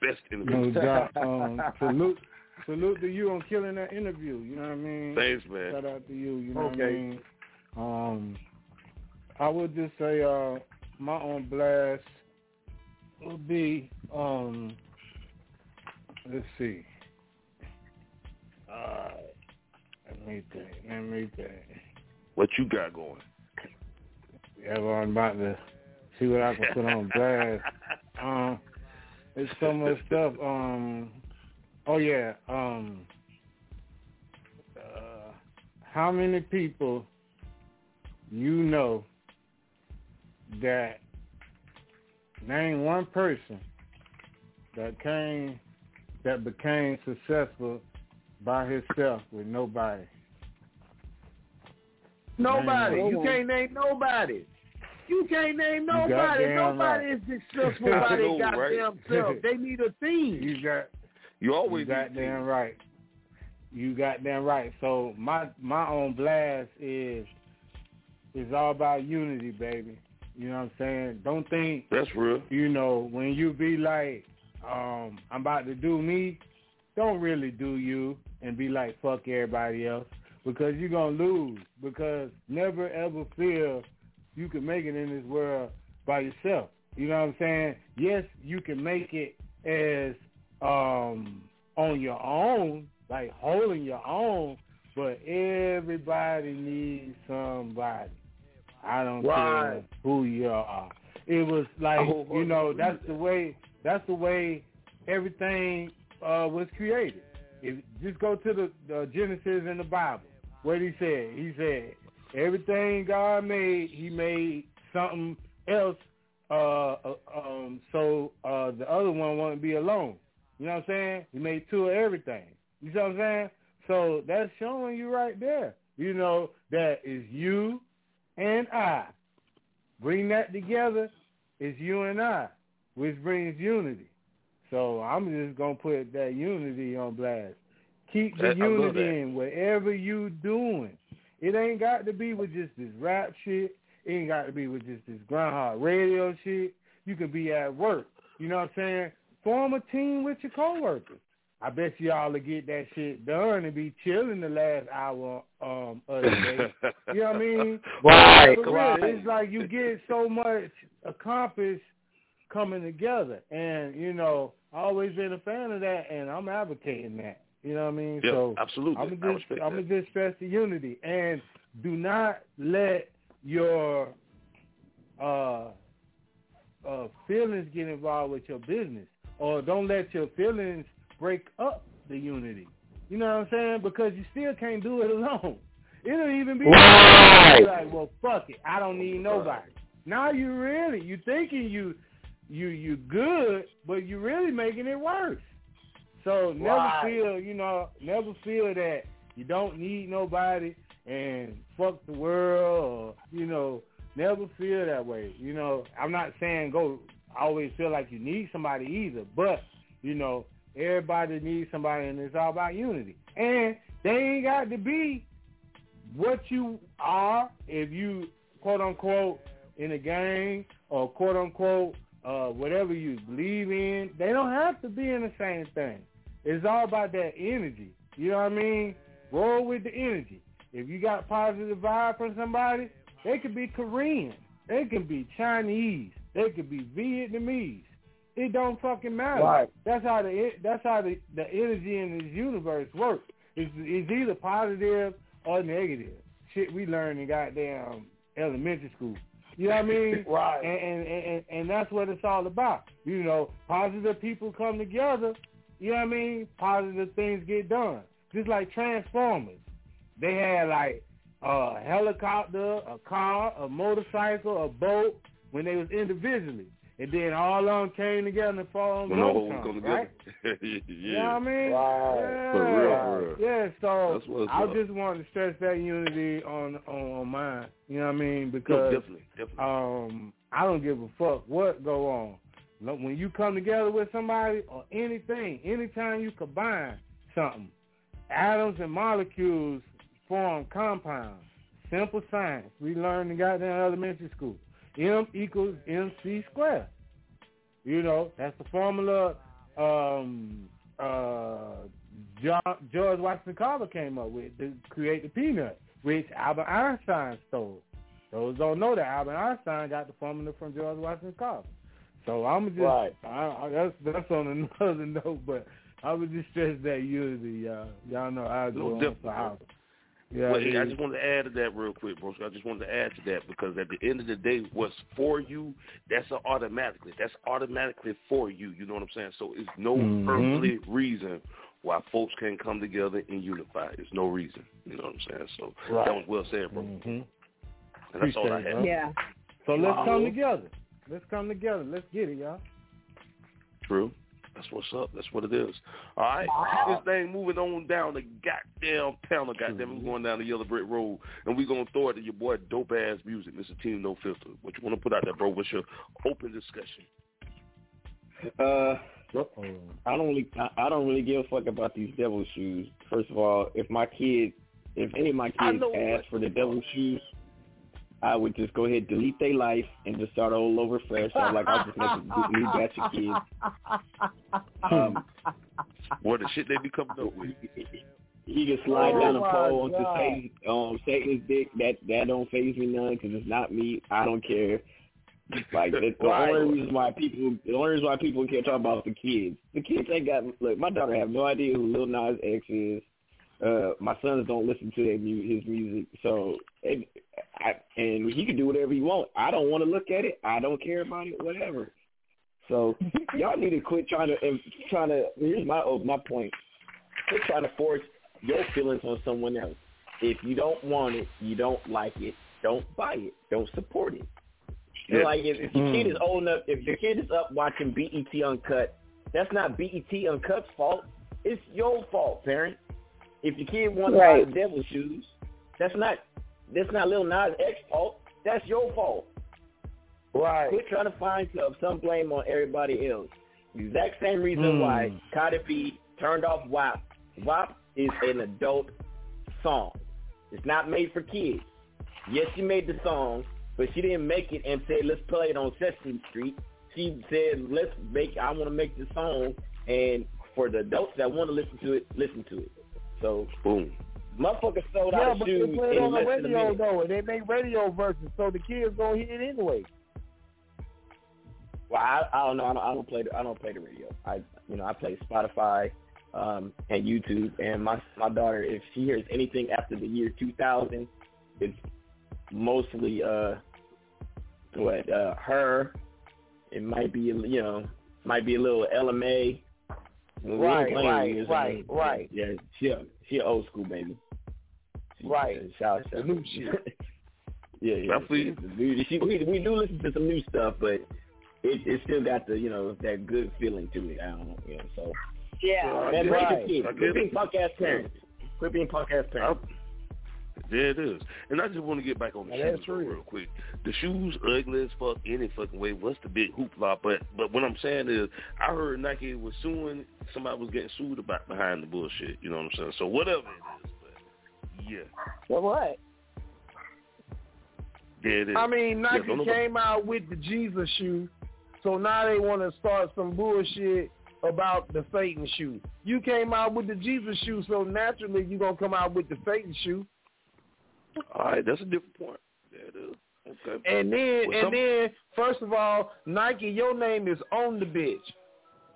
Best No interview. doubt. Um, salute, salute to you on killing that interview. You know what I mean? Thanks, man. Shout out to you. You know what I Okay. mean? Um, I would just say uh, my own blast would be um, let's see. Uh, let me think. Let me think. What you got going? Yeah, I'm about to see what I can put on blast. Um, it's so much stuff. Um, oh yeah. Um, uh, how many people you know that name one person that came that became successful by himself with nobody? Nobody. Name You one. can't name nobody. You can't name nobody. Nobody right. is successful by their know, right? goddamn self. They need a team. You got You always you goddamn right. you got damn right. So my my own blast is is all about unity, baby. You know what I'm saying? Don't think That's real. you know, when you be like, um, I'm about to do me, don't really do you and be like, fuck everybody else because you're going to lose because never ever feel you can make it in this world by yourself. You know what I'm saying? Yes, you can make it as um, on your own, like holding your own, but everybody needs somebody. I don't care who you are. It was like you know that's the way that's the way everything uh, was created. If just go to the, the Genesis in the Bible. What he said, he said everything God made, He made something else. Uh, uh, um, so uh, the other one wouldn't be alone. You know what I'm saying? He made two of everything. You see what I'm saying? So that's showing you right there. You know that is you and I. Bring that together, it's you and I, which brings unity. So I'm just gonna put that unity on blast. Keep the I- unity in whatever you doing. It ain't got to be with just this rap shit. It ain't got to be with just this Grind Hard Radio shit. You can be at work. You know what I'm saying? Form a team with your coworkers. I bet y'all will get that shit done and be chilling the last hour um of the day. You know what I mean? Right, real, right. It's like you get so much accomplished coming together. And, you know, I always been a fan of that and I'm advocating that. You know what I mean? Yeah, so absolutely. I'm gonna just I'm that. gonna just stress the unity and do not let your uh uh feelings get involved with your business. Or don't let your feelings break up the unity. You know what I'm saying? Because you still can't do it alone. It'll even be Right. like, well, fuck it. I don't need nobody. Now you really you thinking you you you good, but you really making it worse. So never Right. feel, you know, never feel that you don't need nobody and fuck the world or, you know, never feel that way. You know, I'm not saying go always feel like you need somebody either, but, you know, everybody needs somebody and it's all about unity. And they ain't got to be what you are if you quote unquote in a gang or quote unquote uh, whatever you believe in. They don't have to be in the same thing. It's all about that energy. You know what I mean? Roll with the energy. If you got positive vibe from somebody, they could be Korean. They can be Chinese. They could be Vietnamese. It don't fucking matter. Right. That's how the that's how the, the energy in this universe works. It's, it's either positive or negative. Shit we learned in goddamn elementary school. You know what I mean? Right. And, and and and that's what it's all about. You know, positive people come together. You know what I mean? Positive things get done. Just like Transformers, they had like a helicopter, a car, a motorcycle, a boat when they was individually, and then all of them came together and formed When all Voltron, come right? together. yeah. You know what I mean? Right. Yeah. For real, for real. Yeah, so That's what's I up. just wanted to stress that unity on, on on mine. You know what I mean? No, Because definitely, definitely. um, I don't give a fuck what go on. When you come together with somebody or anything, anytime you combine something, atoms and molecules form compounds. Simple science. We learned in goddamn elementary school. M equals MC squared. You know, that's the formula um, uh, George Washington Carver came up with to create the peanut, which Albert Einstein stole. Those don't know that Albert Einstein got the formula from George Washington Carver. So I'm just Right. I, I, that's that's on another note, but I would just stress that unity, y'all. Y'all know I No, go on definitely, for hours. Yeah, well, hey, I just wanted to add to that real quick, bro. I just wanted to add to that because at the end of the day, what's for you, that's a automatically. That's automatically for you. You know what I'm saying? So it's no Mhm. earthly reason why folks can't come together and unify. There's no reason. You know what I'm saying? So Right. that was well said, bro. Mhm. And that's all I Appreciate it, had. bro. Yeah. So let's Wow. come together. Let's come together. Let's get it, y'all. True. That's what's up. That's what it is. All right. This thing moving on down the goddamn panel. Goddamn, we're going down the Yellow Brick Road, and we're gonna throw it to your boy Dopeazzmuzik, Mr. Team No Filter. What you want to put out there, bro? What's your open discussion? Uh, I don't really, I, I don't really give a fuck about these devil shoes. First of all, if my kid, if any of my kids ask for the devil shoes, I would just go ahead delete their life and just start all over fresh. I'm like, I'll just make a new batch of kids. Um, what the shit they be coming up with. He can slide Oh down the my pole onto Satan, um, Satan's dick. That that don't phase me none because it's not me. I don't care. Like the, the only reason why people, the only reason why people can't talk about the kids. The kids ain't got. Look, my daughter have no idea who Lil Nas X is. Uh, my sons don't listen to their mu- his music, so it, I, and he can do whatever he want. I don't want to look at it. I don't care about it. Whatever. So y'all need to quit trying to and trying to. Here's my oh, my point. Quit trying to force your feelings on someone else. If you don't want it, you don't like it, don't buy it, don't support it. Yeah. Like if, if your Mm. kid is old enough, if your kid is up watching BET Uncut, that's not BET Uncut's fault. It's your fault, parent. If your kid wants to Right. buy the devil shoes, that's not that's not Lil Nas X fault. That's your fault. Right. Quit trying to find some, some blame on everybody else. The Exact same reason Mm. why Cardi B turned off WAP. WAP is an adult song. It's not made for kids. Yes, she made the song, but she didn't make it and said, let's play it on Sesame Street. She said, let's make, I want to make the song, and for the adults that want to listen to it, listen to it. So, boom. Motherfucker sold Yeah, out but shoes they play it on the less than a radio though, and they make radio versions, so the kids gonna hear it anyway. Well, I, I don't know. I don't, I don't play. The, I don't play the radio. I, you know, I play Spotify um, and YouTube. And my my daughter, if she hears anything after the year 2000, it's mostly uh, what uh, her. It might be, you know, might be a little LMA. When we Right, right, right, right. Yeah, she a, she a old school baby. She, Right. uh, shout, The shout. new shit. yeah, yeah. I feel. We, she, we, we do listen to some new stuff, but it, it still got the, you know, that good feeling to it. I don't know, you know, so. Yeah. Man, raise your Right. kids. I Quit being punk ass parents. Quit being punk ass parents. There it is. And I just want to get back on the Yeah, shoes real, real quick. The shoes ugly as fuck any fucking way. What's the big hoopla? But but what I'm saying is I heard Nike was suing somebody was getting sued about behind the bullshit. You know what I'm saying? So whatever it is, but yeah. For what? There it is. I mean, Nike don't came out with the Jesus shoe, so now they want to start some bullshit about the Satan shoe. You came out with the Jesus shoe, so naturally you're going to come out with the Satan shoe. All right, that's a different point. There it is. Okay. And then, Well, and some- then, first of all, Nike, your name is on the bitch.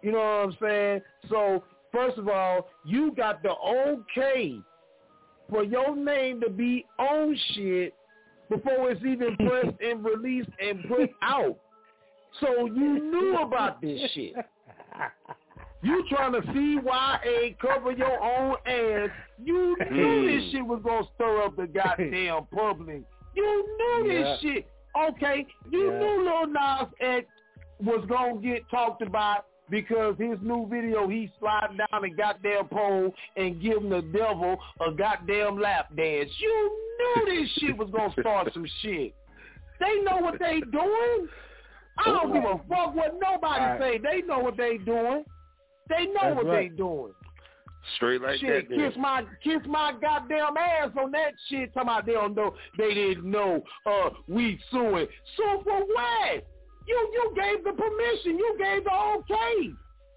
You know what I'm saying? So, first of all, you got the okay for your name to be on shit before it's even pressed and released and put out. So you knew about this shit. You trying to CYA cover your own ass. You knew hmm. this shit was going to stir up the goddamn public. You knew Yeah. this shit. Okay, you Yeah. knew Lil Nas X was going to get talked about because his new video, he slide down a goddamn pole and give the devil a goddamn lap dance. You knew this shit was going to start some shit. They know what they doing. I don't give a fuck what nobody Right. say. They know what they doing. They know That's what right. they doing. Straight like shit, that. kiss then. my kiss my goddamn ass on that shit. Talking about they don't know, they didn't know. Uh, we suing. Sue for what? You you gave the permission. You gave the okay.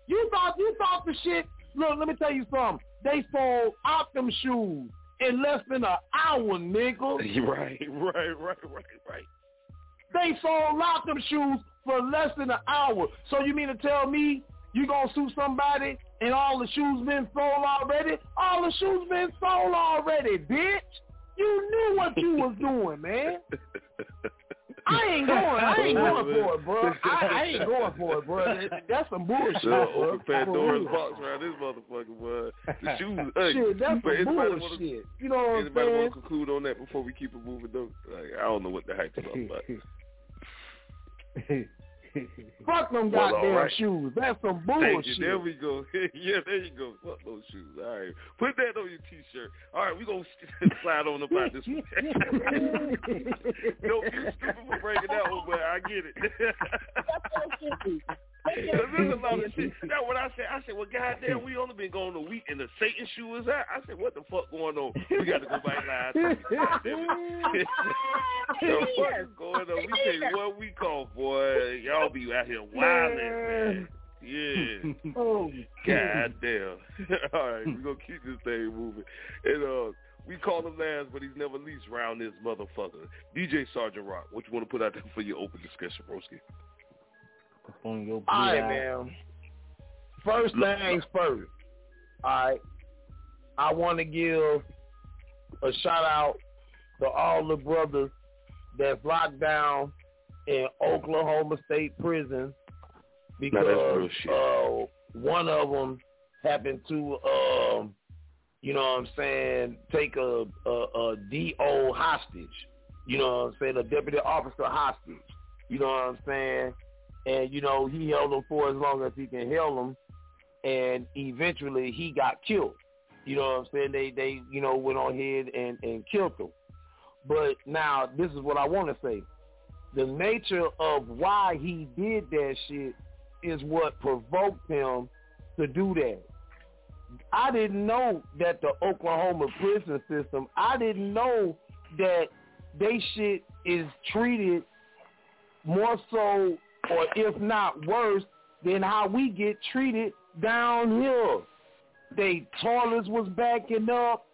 You thought you thought the shit. Look, let me tell you something. They sold Optum shoes in less than an hour, nigga. Right, right, right, right, right. They sold Optum shoes for less than an hour. So you mean to tell me you gonna sue somebody and all the shoes been sold already? All the shoes been sold already, bitch. You knew what you was doing, man. I ain't going. I ain't going for it, bro. I, I ain't going for it, bro. That- That's some bullshit, bro. open Pandora's box around this motherfucker, boy. The shoes ugly. Shit, that's some anybody bullshit. Wanna, You know what I'm anybody saying? want to conclude on that before we keep it moving, though? Like, I don't know what the hype's all about. Fuck them Well, all goddamn right. shoes. That's some bullshit. There we go. yeah, there you go. Fuck those shoes. All right. Put that on your T-shirt. All right, we going to slide on about this one. no, you stupid for breaking that one, but I get it. there's a lot of shit. That's what I said. I said, well, goddamn, we only been going a week and the Satan shoe is out. I said, what the fuck going on? We got to go back live. the fuck is going on? We take one week off, boy. Y'all be out here wilding, man. Yeah. oh, God damn. All right, we're gonna keep this thing moving. And uh we call him last, but he's never least round this motherfucker. DJ Sergeant Rock, what you want to put out there for your open discussion, broski? On your All right, man. First things first. All right. I want to give a shout out to all the brothers that's locked down in Oklahoma State Prison Now, that's real because uh, one of them happened to, um, you know what I'm saying, take a, a, a DO hostage. You know what I'm saying, a deputy officer hostage. You know what I'm saying? And, you know, he held them for as long as he can hold them, And eventually he got killed. You know what I'm saying? They, they you know, went on ahead and, and killed him. But now this is what I want to say. The nature of why he did that shit is what provoked him to do that. I didn't know that the Oklahoma prison system, I didn't know that they shit is treated more so or if not worse than how we get treated down here. They toilets was backing up,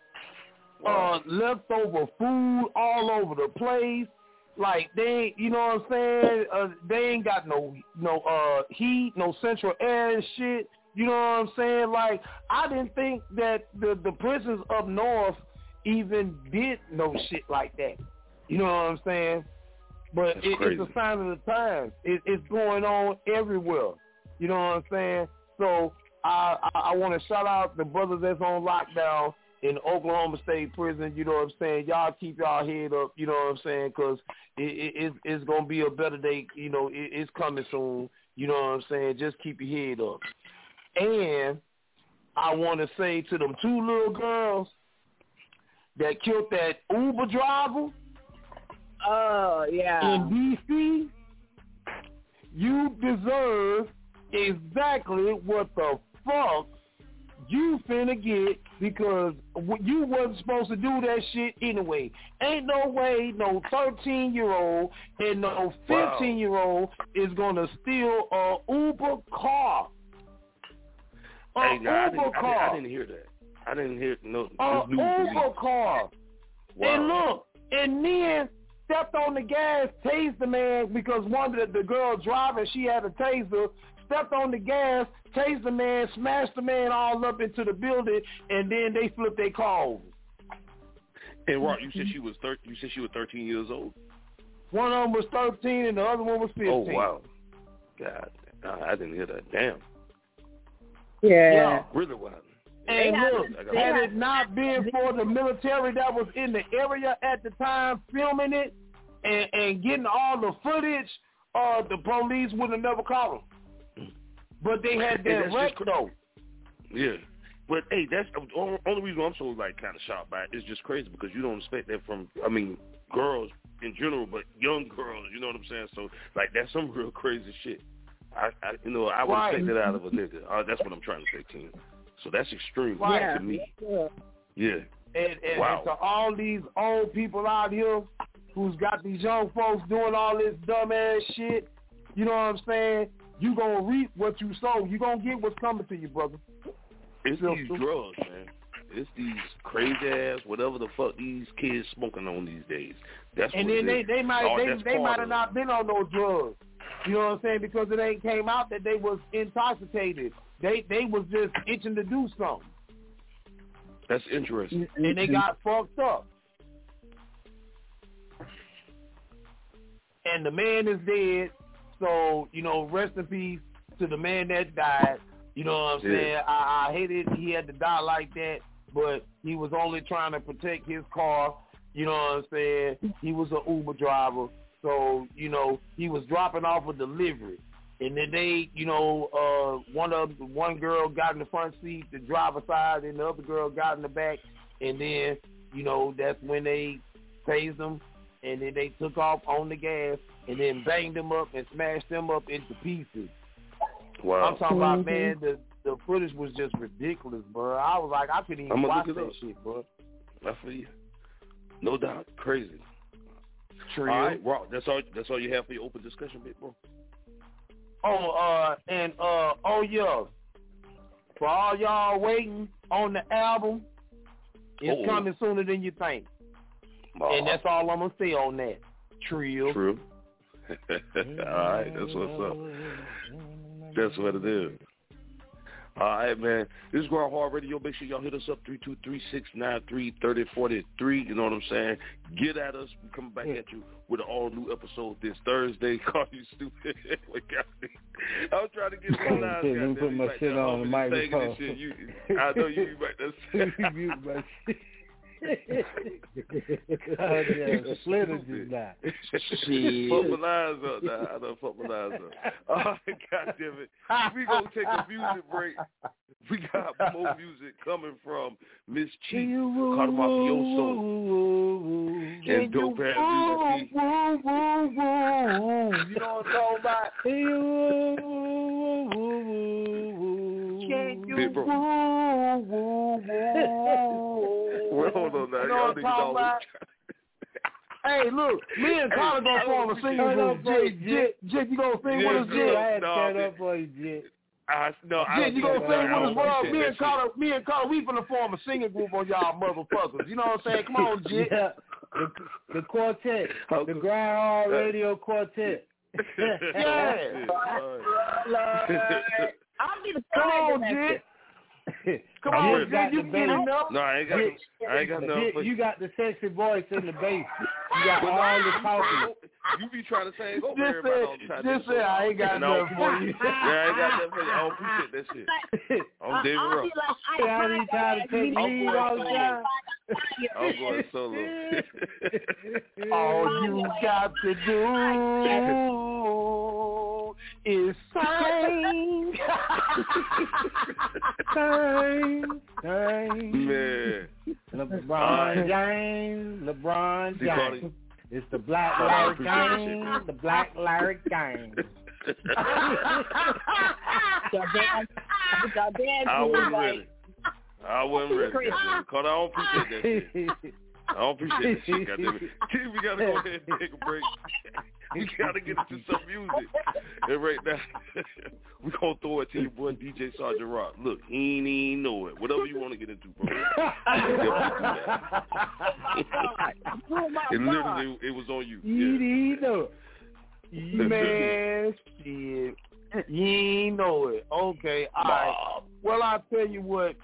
uh, leftover food all over the place. Like they, ain't- you know what I'm saying? Uh, they ain't got no no uh heat, no central air and shit. You know what I'm saying? Like I didn't think that the the prisons up north even did no shit like that. You know what I'm saying? But it, it's a sign of the times. It, it's going on everywhere. You know what I'm saying? So I I, I want to shout out the brothers that's on lockdown in Oklahoma State Prison. You know what I'm saying? Y'all keep y'all head up. You know what I'm saying? Because it, it, it's it's gonna be a better day. You know, it, it's coming soon. You know what I'm saying? Just keep your head up. And I want to say to them two little girls that killed that Uber driver Oh yeah. in D.C., you deserve exactly what the fuck you finna get because you wasn't supposed to do that shit anyway. Ain't no way no 13-year-old and no 15-year-old is going to steal a Uber car. A Hey, nah, I, Uber didn't, I, didn't, car. I didn't hear that. I didn't hear no a this news to me. Uber car. And look, and then stepped on the gas, tased the man because one of the, the girl driving, she had a taser, stepped on the gas, tased the man, smashed the man all up into the building, and then they flipped their car. And Rock, you said she was thir- you said she was 13 years old. One of them was 13 and the other one was 15. Oh wow, God, I didn't hear that. Damn, Yeah. really wild. And They look, they had it not been for the military that was in the area at the time filming it and, and getting all the footage, uh, the police would have never caught them. But they had And that that's wreck just cra- though. Yeah. But hey, that's the only only reason I'm so like kind of shocked by it. it is just crazy because you don't expect that from I mean girls in general, but young girls. You know what I'm saying? So like that's some real crazy shit. I, I you know I would Right. expect that out of a nigga. Uh, that's what I'm trying to say, Ken. So that's extreme Right. to me. Yeah. Yeah. And, and, Wow. and to all these old people out here who's got these young folks doing all this dumb ass shit, you know what I'm saying? You gonna reap what you sow. You gonna get what's coming to you, brother. It's these drugs, man. It's these crazy ass whatever the fuck these kids smoking on these days. That's And what then they they might Oh, they they might have not been on no drugs. You know what I'm saying? Because it ain't came out that they was intoxicated. They they was just itching to do something, That's interesting. and they got fucked up. And the man is dead, so you know, rest in peace to the man that died. You know what I'm Yeah. saying? I, I hated he had to die like that, but he was only trying to protect his car. You know what I'm saying? He was an Uber driver, so you know he was dropping off a delivery. And then they, you know, uh, one of one girl got in the front seat, the driver side, and the other girl got in the back. And then, you know, that's when they tased them, and then they took off on the gas, and then banged them up and smashed them up into pieces. Wow. I'm talking about Mhm. man, the the footage was just ridiculous, bro. I was like, I couldn't even I'ma watch look it that up. shit, bro. I feel you. No doubt. Crazy. True. All right, Rock. That's all. That's all you have for your open discussion, big bro. Oh, uh, and uh, oh yeah, for all y'all waiting on the album, it's Oh. coming sooner than you think, and that's all I'm gonna say on that. Trill. True. all right, that's what's up. That's what it is. All right, man. This is Grind Hard Radio. Make sure y'all hit us up, 323-693-3043. You know what I'm saying? Get at us. we coming back at you with an all-new episode this Thursday. Call you stupid. We got me. I was trying to get some lines. Let me put my shit on the homie just singing microphone. and shit. You, I know you right there. Fuck my lines up now. I up. All right, God damn it. We gonna take a music break. We got more music coming from Mz. Chief, Cata' and Dope Ass Music. You know what I'm talking about? You woo, woo, woo? Well, hold on now. You know Y'all niggas always? Hey, look, me and Cata' gonna form a singing group. up for you, Jit, Jit, Jit, you gonna sing with us. Jit? I had to No, turn up for you, Jit. I, no, I Jit, you gonna sing with us, bro? Me and. Cata', me and Cata', we finna form a singing group on y'all motherfuckers. You know what I'm saying? Come on, Jit. Yeah, the, the quartet, the Grind Hard Radio Quartet. Yeah. I'll be the Come on, in Jit. Come on, ready. Jit, Got you the can get enough. No, I ain't got. Jit, I ain't got nothing Jit, you got the sexy voice in the bass. You got all no, the talking. You be trying to sing over Just everybody all the time. just said, I ain't got And I don't nothing for you. Yeah, I ain't got nothing for you. I don't appreciate that shit. I'm David I'll Ruff. like, How you trying to take I'm lead all the time? I'm going solo. All you got to do is sing. Sing, sing. Man. LeBron James, LeBron James. It's the Black Cardi, Larry appreciate that shit, Gang, the Black Larry Gang. I wasn't ready. I wasn't ready. Crazy. Cause I don't appreciate that shit. I don't appreciate that shit, goddamn it. T, we gotta go ahead and take a break. We gotta get into some music. And right now, we gonna throw it to your boy DJ Sergeant Rock. Look, he ain't even know it. Whatever you want to get into, bro. it literally, it was on you. You Yeah. need know. Man, shit. You ain't know it. Okay, all right. Well, I'll tell you what.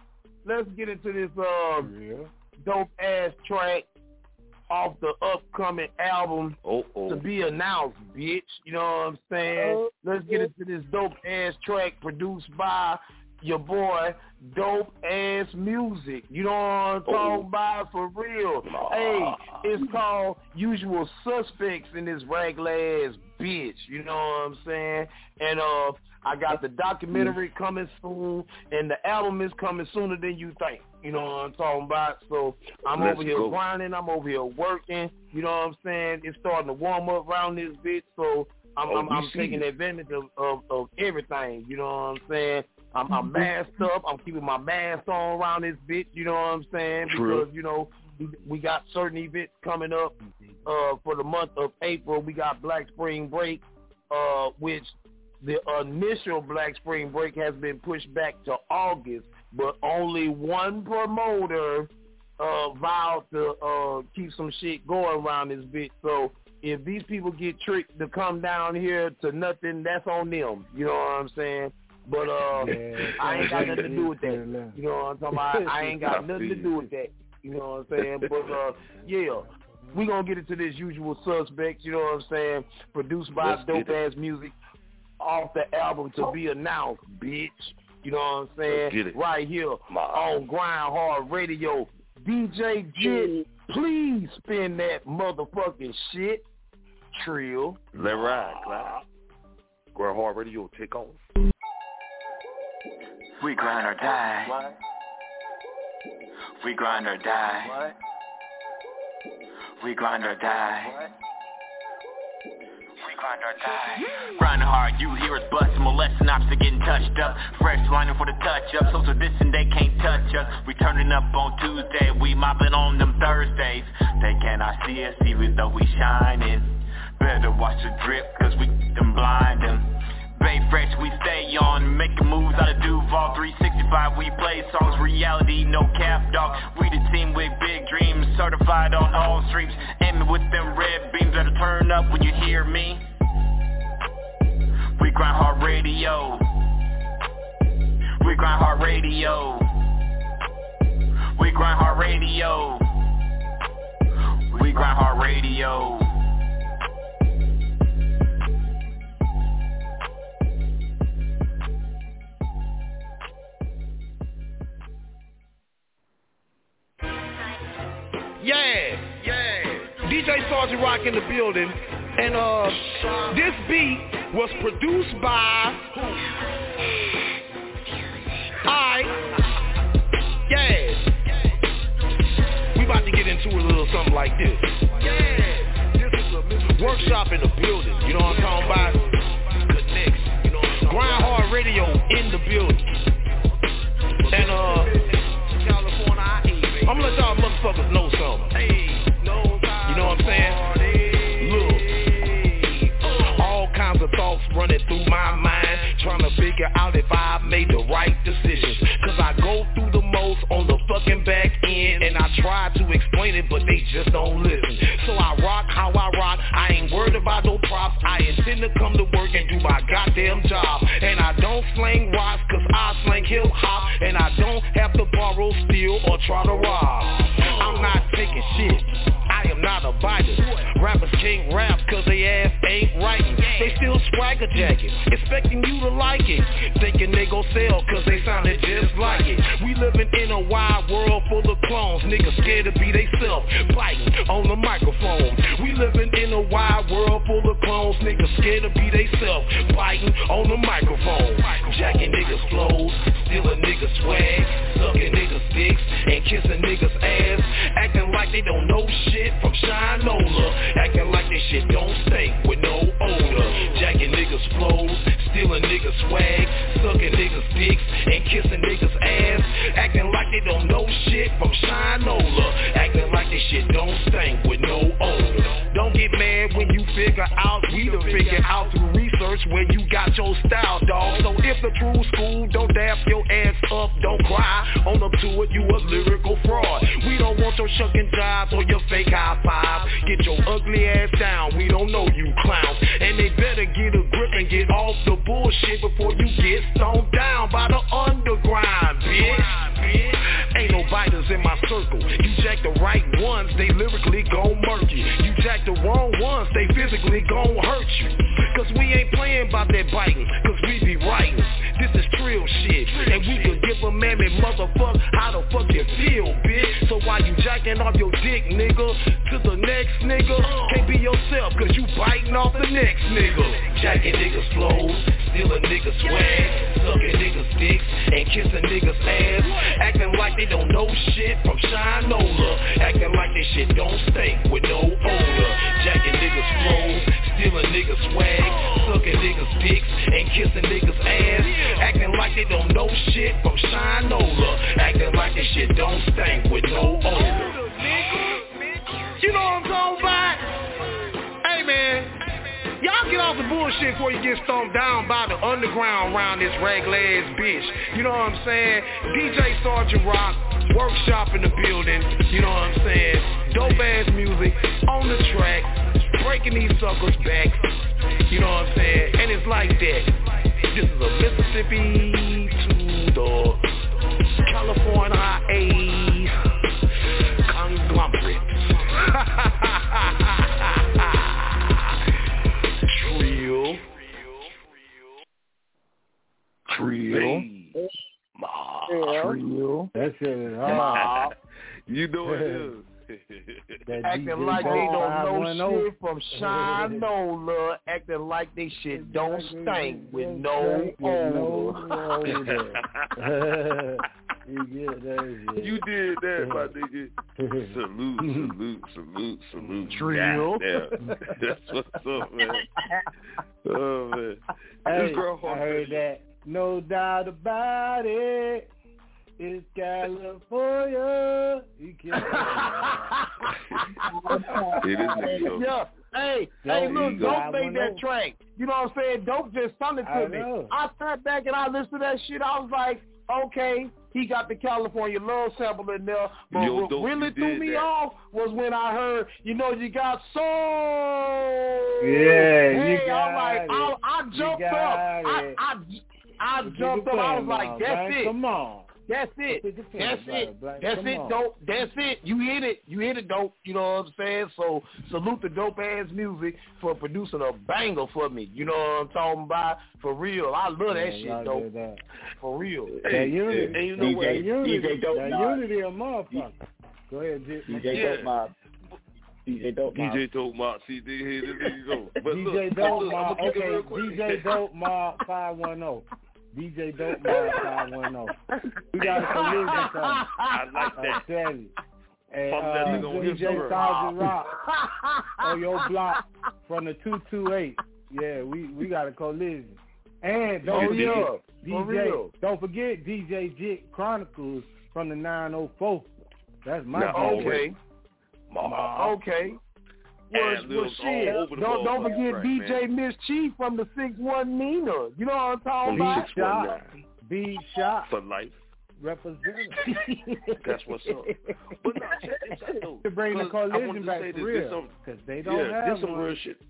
Let's get into this uh, dope ass track off the upcoming album Oh, oh. to be announced, bitch. You know what I'm saying? Let's get into this dope ass track produced by your boy, dope ass music. You know what I'm talking about for real. Hey, it's called Usual Suspects in this regular ass bitch. You know what I'm saying? And uh I got the documentary coming soon and the album is coming sooner than you think. You know what I'm talking about? So I'm Let's over here go. grinding, I'm over here working, you know what I'm saying? It's starting to warm up around this bitch, so I'm Oh, I'm, I'm taking advantage of, of, of everything, you know what I'm saying? I'm, I'm masked up. I'm keeping my mask on around this bitch. You know what I'm saying? True. Because you know we, we got certain events coming up uh, for the month of April. We got Black Spring Break, uh, which the initial Black Spring Break has been pushed back to August, but only one promoter uh, vowed to uh, keep some shit going around this bitch. So if these people get tricked to come down here to nothing, that's on them. You know what I'm saying? But uh, Yeah, I ain't got nothing to do with that. You know what I'm talking about? I ain't got nothing to do with that. You know what I'm saying? But uh, yeah, we gonna get into this usual suspects. You know what I'm saying? Produced by Let's Dopeazzmuzik off the album to be announced, bitch. You know what I'm saying? Get it. Right here on Grind Hard Radio. DJ Jit, mm. please spin that motherfucking shit. Trill. Let ride, Clyde. Grind Hard Radio, take off. We grind or die. We grind or die. We grind or die. We grind or die. Grinding hard, you hear us busting, molesting ops are getting touched up. Fresh lining for the touch up, social distance they can't touch us. We turning up on Tuesday, we mopping on them Thursdays. They cannot see us even though we shining. Better watch the drip, cause we them blinding. Bay fresh, we stay on, making moves out of Duval. 365, we play songs, reality, no cap, dog. We the team with big dreams, certified on all streams. Aiming with them red beams. That'll turn up when you hear me. We grind hard radio. We grind hard radio. We grind hard radio. We grind hard radio Yeah, yeah. DJ Sergeant Rock in the building. And uh this beat was produced by Alright. Yeah. We about to get into a little something like this. Yeah. Workshop in the building. You know what I'm talking about? Grind Hard Radio in the building. And uh I'm gonna let y'all motherfuckers know something. You know what I'm saying? Look, all kinds of thoughts running through my mind, trying to figure out if I made the right decisions. Cause I go through the most on the fucking back try to explain it, but they just don't listen. So I rock how I rock. I ain't worried about no props. I intend to come to work and do my goddamn job. And I don't slang rocks, cause I slang hip hop, and I don't have to borrow, steal, or try to rob. I'm not taking shit. Am not a biter. Rappers can't rap cause they ass ain't writing. They still swagger jacking, expecting you to like it. Thinking they gon' sell cause they sounded just like it. We living in a wide world full of clones. Niggas scared to be they self, biting on the microphone. We living in a wide world full of clones. Niggas scared to be they self, biting on the microphone. Jacking niggas flows, stealing niggas swag, sucking niggas dicks, and kissing niggas ass. Acting like they don't know shit from Shinola. Acting like this shit don't stink with no odor. Jacking niggas flows, stealing niggas swag, sucking niggas dicks, and kissing niggas ass. Acting like they don't know shit from Shinola. Acting like this shit don't stink with no odor. Don't get mad when you figure out we done figure out through research where you got your style, dog. So if the true school don't dap your ass up, don't cry. On up to it, you a. We shucking jobs or your fake high five. Get your ugly ass down. We don't know you clowns. And they better get a grip and get off the bullshit before you get stoned down by the underground, bitch. Ain't no biters in my circle. You jack the right ones, they lyrically gon' murk you. You jack the wrong ones, they physically gon' hurt you. Cause we ain't playing by that biting, cause we be writing. This is trill shit, and we can give a mammy motherfuck how the fuck you feel, you jacking off your dick, nigga, to the next nigga, can't be yourself, cause you biting off the next nigga. Jacking niggas flows, stealing niggas swag, sucking niggas dicks, and kissing niggas ass, acting like they don't know shit from Shinola, acting like this shit don't stink with no odor. Jacking niggas flows, stealing niggas swag, sucking niggas dicks, and kissing niggas ass, acting like they don't know shit from Shinola, acting like this shit don't stink with no odor. You know I'm talking about? Man, Y'all get off the bullshit before you get stomped down by the underground around this regular ass bitch. You know what I'm saying? DJ Sergeant Rock, workshop in the building. You know what I'm saying? Dopeazzmuzik on the track, breaking these suckers back. You know what I'm saying? And it's like that. This is a Mississippi to the California A Trill. Trill. Ma. Trill. That's it. Ma. you know it is. acting like they don't know shit from Shinola, acting like they shit don't stink with no odor. You did that. You did that, my nigga. Salute, salute, salute, salute. Trill. Goddamn. That's what's up, man. Oh man. Hey, girl I heard that. No doubt about it. It's California. You can't. It is nigga. Yeah. Hey, Don't hey, look, you don't got make that of- track. You know what I'm saying? Don't just sung it I to me. know. I sat back and I listened to that shit. I was like, okay, he got the California love sample in there. But Yo, what really threw me that. off was when I heard, you know, you got soul. Yeah, you hey, got I'm like, I, it. I You jumped got up. It. I, I Put jumped your up. I was like, down, that's man. it. Come on. That's it. Put your pen That's it. Black. That's Come it, on. dope. That's it. You hit it. You hit it, dope. You know what I'm saying? So salute the Dopeazzmuzik for producing a banger for me. You know what I'm talking about? For real. I love that Yeah, shit, y'all dope. that. For real. That unity, and you know that what? unity, DJ Dope that Mob. unity a motherfucker. Go ahead, J- DJ Yeah. Dope Mob. DJ Dope Mob. DJ Dope Mob. See, there here, there you go. But DJ but Dope Mob. I'ma it Okay, real. DJ Dope Mob five one zero. DJ Dope Mob five one zero. We got a collision coming. I like I that. tell you. And uh, nigga on his DJ word. Sergeant Rock on your block from the two two eight. Yeah, we we got a collision. And don't Oh, forget yeah. For DJ. real. Don't forget DJ Jit Chronicles from the nine oh four. That's my Now, DJ. Okay. Mob. Okay. Well, And well Lil shit. all over the Don't don't forget right, DJ man. Mz. Chief from the six one Nina. You know what I'm talking From the about? 619. B shot For life. representative. That's what's up. But no, check this out, though. to bring the I wanted collision to back say this. real. This Because they don't yeah, have this some real shit.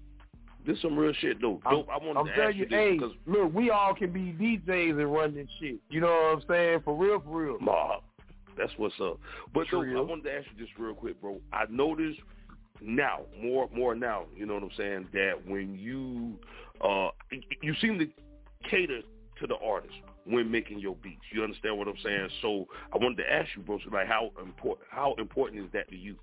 This some real shit, though. Dope. I wanted I'm to telling ask you, you hey, this because look, we all can be DJs and run this shit. You know what I'm saying? For real, for real. Mob. That's what's up. But though, I Trill. wanted to ask you this real quick, bro. I noticed now, more more now, you know what I'm saying, that when you uh you seem to cater to the artist when making your beats. You understand what I'm saying? So I wanted to ask you, bro, so like how important how important is that to you?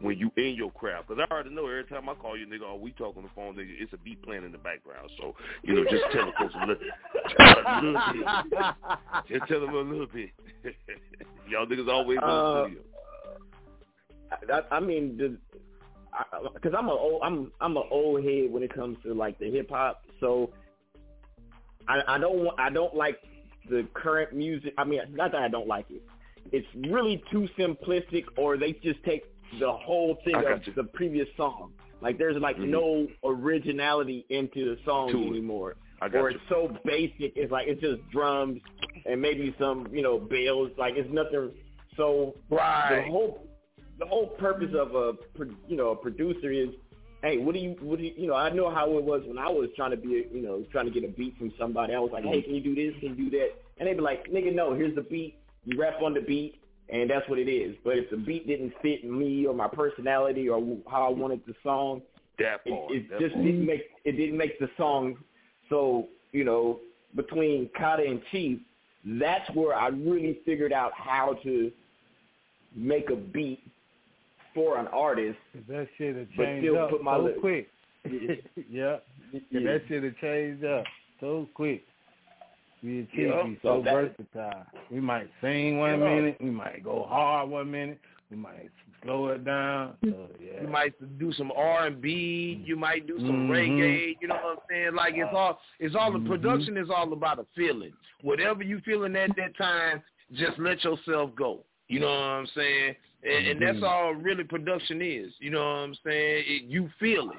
When you in your craft, because I already know every time I call you, nigga, oh, we talk on the phone, nigga, it's a beat playing in the background. So you know, just tell the folks a little, a little bit. Just tell them a little bit. Y'all niggas always in the Uh, studio. I, I mean, the, because I'm a old, I'm I'm an old head when it comes to like the hip hop. So I, I don't want, I don't like the current music. I mean, not that I don't like it. It's really too simplistic, or they just take the whole thing of you. the previous song. Like there's like Mhm. no originality into the song To it. anymore. Or you. it's so basic. It's like it's just drums and maybe some you know bells. Like it's nothing. So Right. the whole the whole purpose of a you know a producer is, hey, what do you what do you, you know? I know how it was when I was trying to be a, you know trying to get a beat from somebody. I was like, hey, mm-hmm. can you do this? Can you do that? And they'd be like, nigga, no, here's the beat. You rap on the beat, and that's what it is. But if the beat didn't fit me or my personality or how I wanted the song, That it, it that just part. didn't make it didn't make the song. So you know, between Cata' and Chief, that's where I really figured out how to make a beat for an artist. That shit have But changed up put my so li- quick. yeah. Yeah. That shit have changed up so quick. We Chief Yeah. be So so versatile. We might sing one Yeah. minute, we might go hard one minute, we might slow it down. So yeah. You might do some R and B. You might do some Mhm. reggae. You know what I'm saying? Like it's all it's all the Mhm. production is all about a feeling. Whatever you feeling at that time, just let yourself go. You know what I'm saying? And, and that's all really production is. You know what I'm saying? It, you feel it.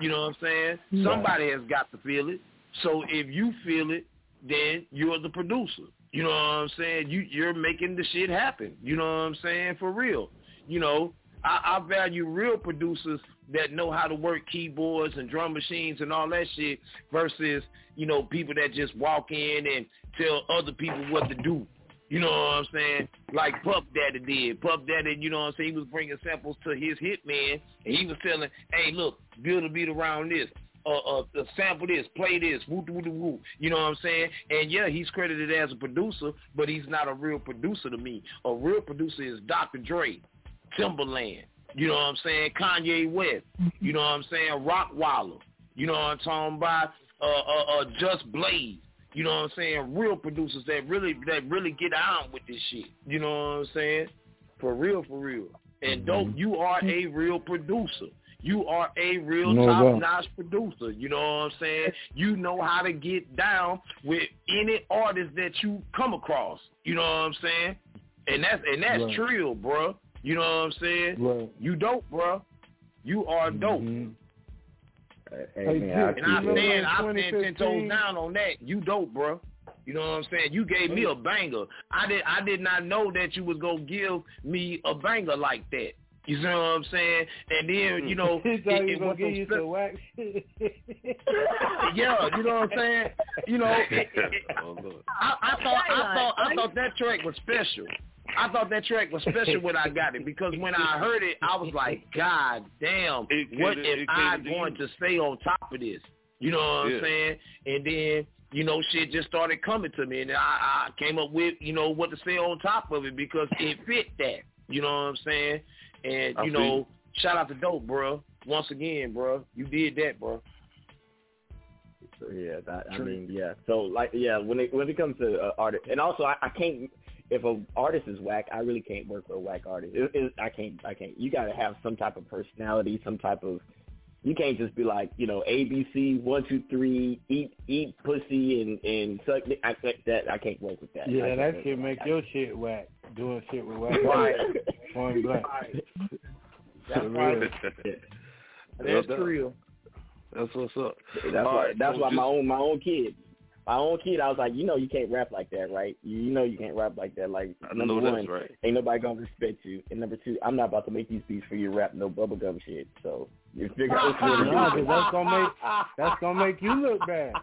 You know what I'm saying? Right. Somebody has got to feel it. So if you feel it, then you're the producer. You know what I'm saying? You you're making the shit happen. You know what I'm saying? For real. You know, I, I value real producers that know how to work keyboards and drum machines and all that shit versus, you know, people that just walk in and tell other people what to do. You know what I'm saying? Like Puff Daddy did. Puff Daddy, you know what I'm saying? He was bringing samples to his hitman, and he was telling, hey, look, build a beat around this. Uh, uh, uh, sample this, play this, woo woo woo. You know what I'm saying? And yeah, he's credited as a producer, but he's not a real producer to me. A real producer is Dr. Dre, Timbaland. You know what I'm saying? Kanye West. You know what I'm saying? Rockwilder. You know what I'm talking about? Uh, uh, uh, Just Blaze. You know what I'm saying? Real producers that really that really get on with this shit. You know what I'm saying? For real, for real. And mm-hmm. dope, you are a real producer. You are a real No top notch producer. You know what I'm saying? You know how to get down with any artist that you come across. You know what I'm saying? And that's and that's Right. trill, bro. You know what I'm saying? Right. You dope, bro. You are dope. Hey, Hey, man, Jit, I And I appreciate it. stand, I stand ten 2015. toes down on that. You dope, bro. You know what I'm saying? You gave me a banger. I did, I did not know that you was gonna give me a banger like that. You see what I'm saying? And then you know, He it, thought he it was gonna was give you so some whack shit. yeah, you know what I'm saying? You know, it, it, I, I thought, I thought, I thought that track was special. I thought that track was special when I got it because when I heard it, I was like, God damn, what to- am I to going to say on top of this? You know what I'm saying? And then, you know, shit just started coming to me, and I, I came up with, you know, what to say on top of it because it fit that. You know what I'm saying? And I you see. know, shout out to Dope, bro. Once again, bro, you did that, bro. Yeah, that, I mean, yeah. So like, yeah, when it when it comes to uh, artists, and also I, I can't. If a artist is whack, I really can't work with a whack artist. It, it, I can't. I can't. You got to have some type of personality, some type of. You can't just be like, you know, A B C one two three, eat eat pussy and and suck. dick. I think that I can't work with that. Yeah, can't that work shit make that. your shit whack. Doing shit with whack. Right. Point blank. That's For right. real. That's real. That's what's up. That's All why. right, that's so why my own my own kid, my own kid. I was like, you know, you can't rap like that, right? You, you know, you can't rap like that. Like I number know one, that's right. ain't nobody gonna respect you, and number two, I'm not about to make these beats for you to rap no bubblegum shit. So you figure out what you Nah, want to 'cause that's gonna make that's gonna make you look bad.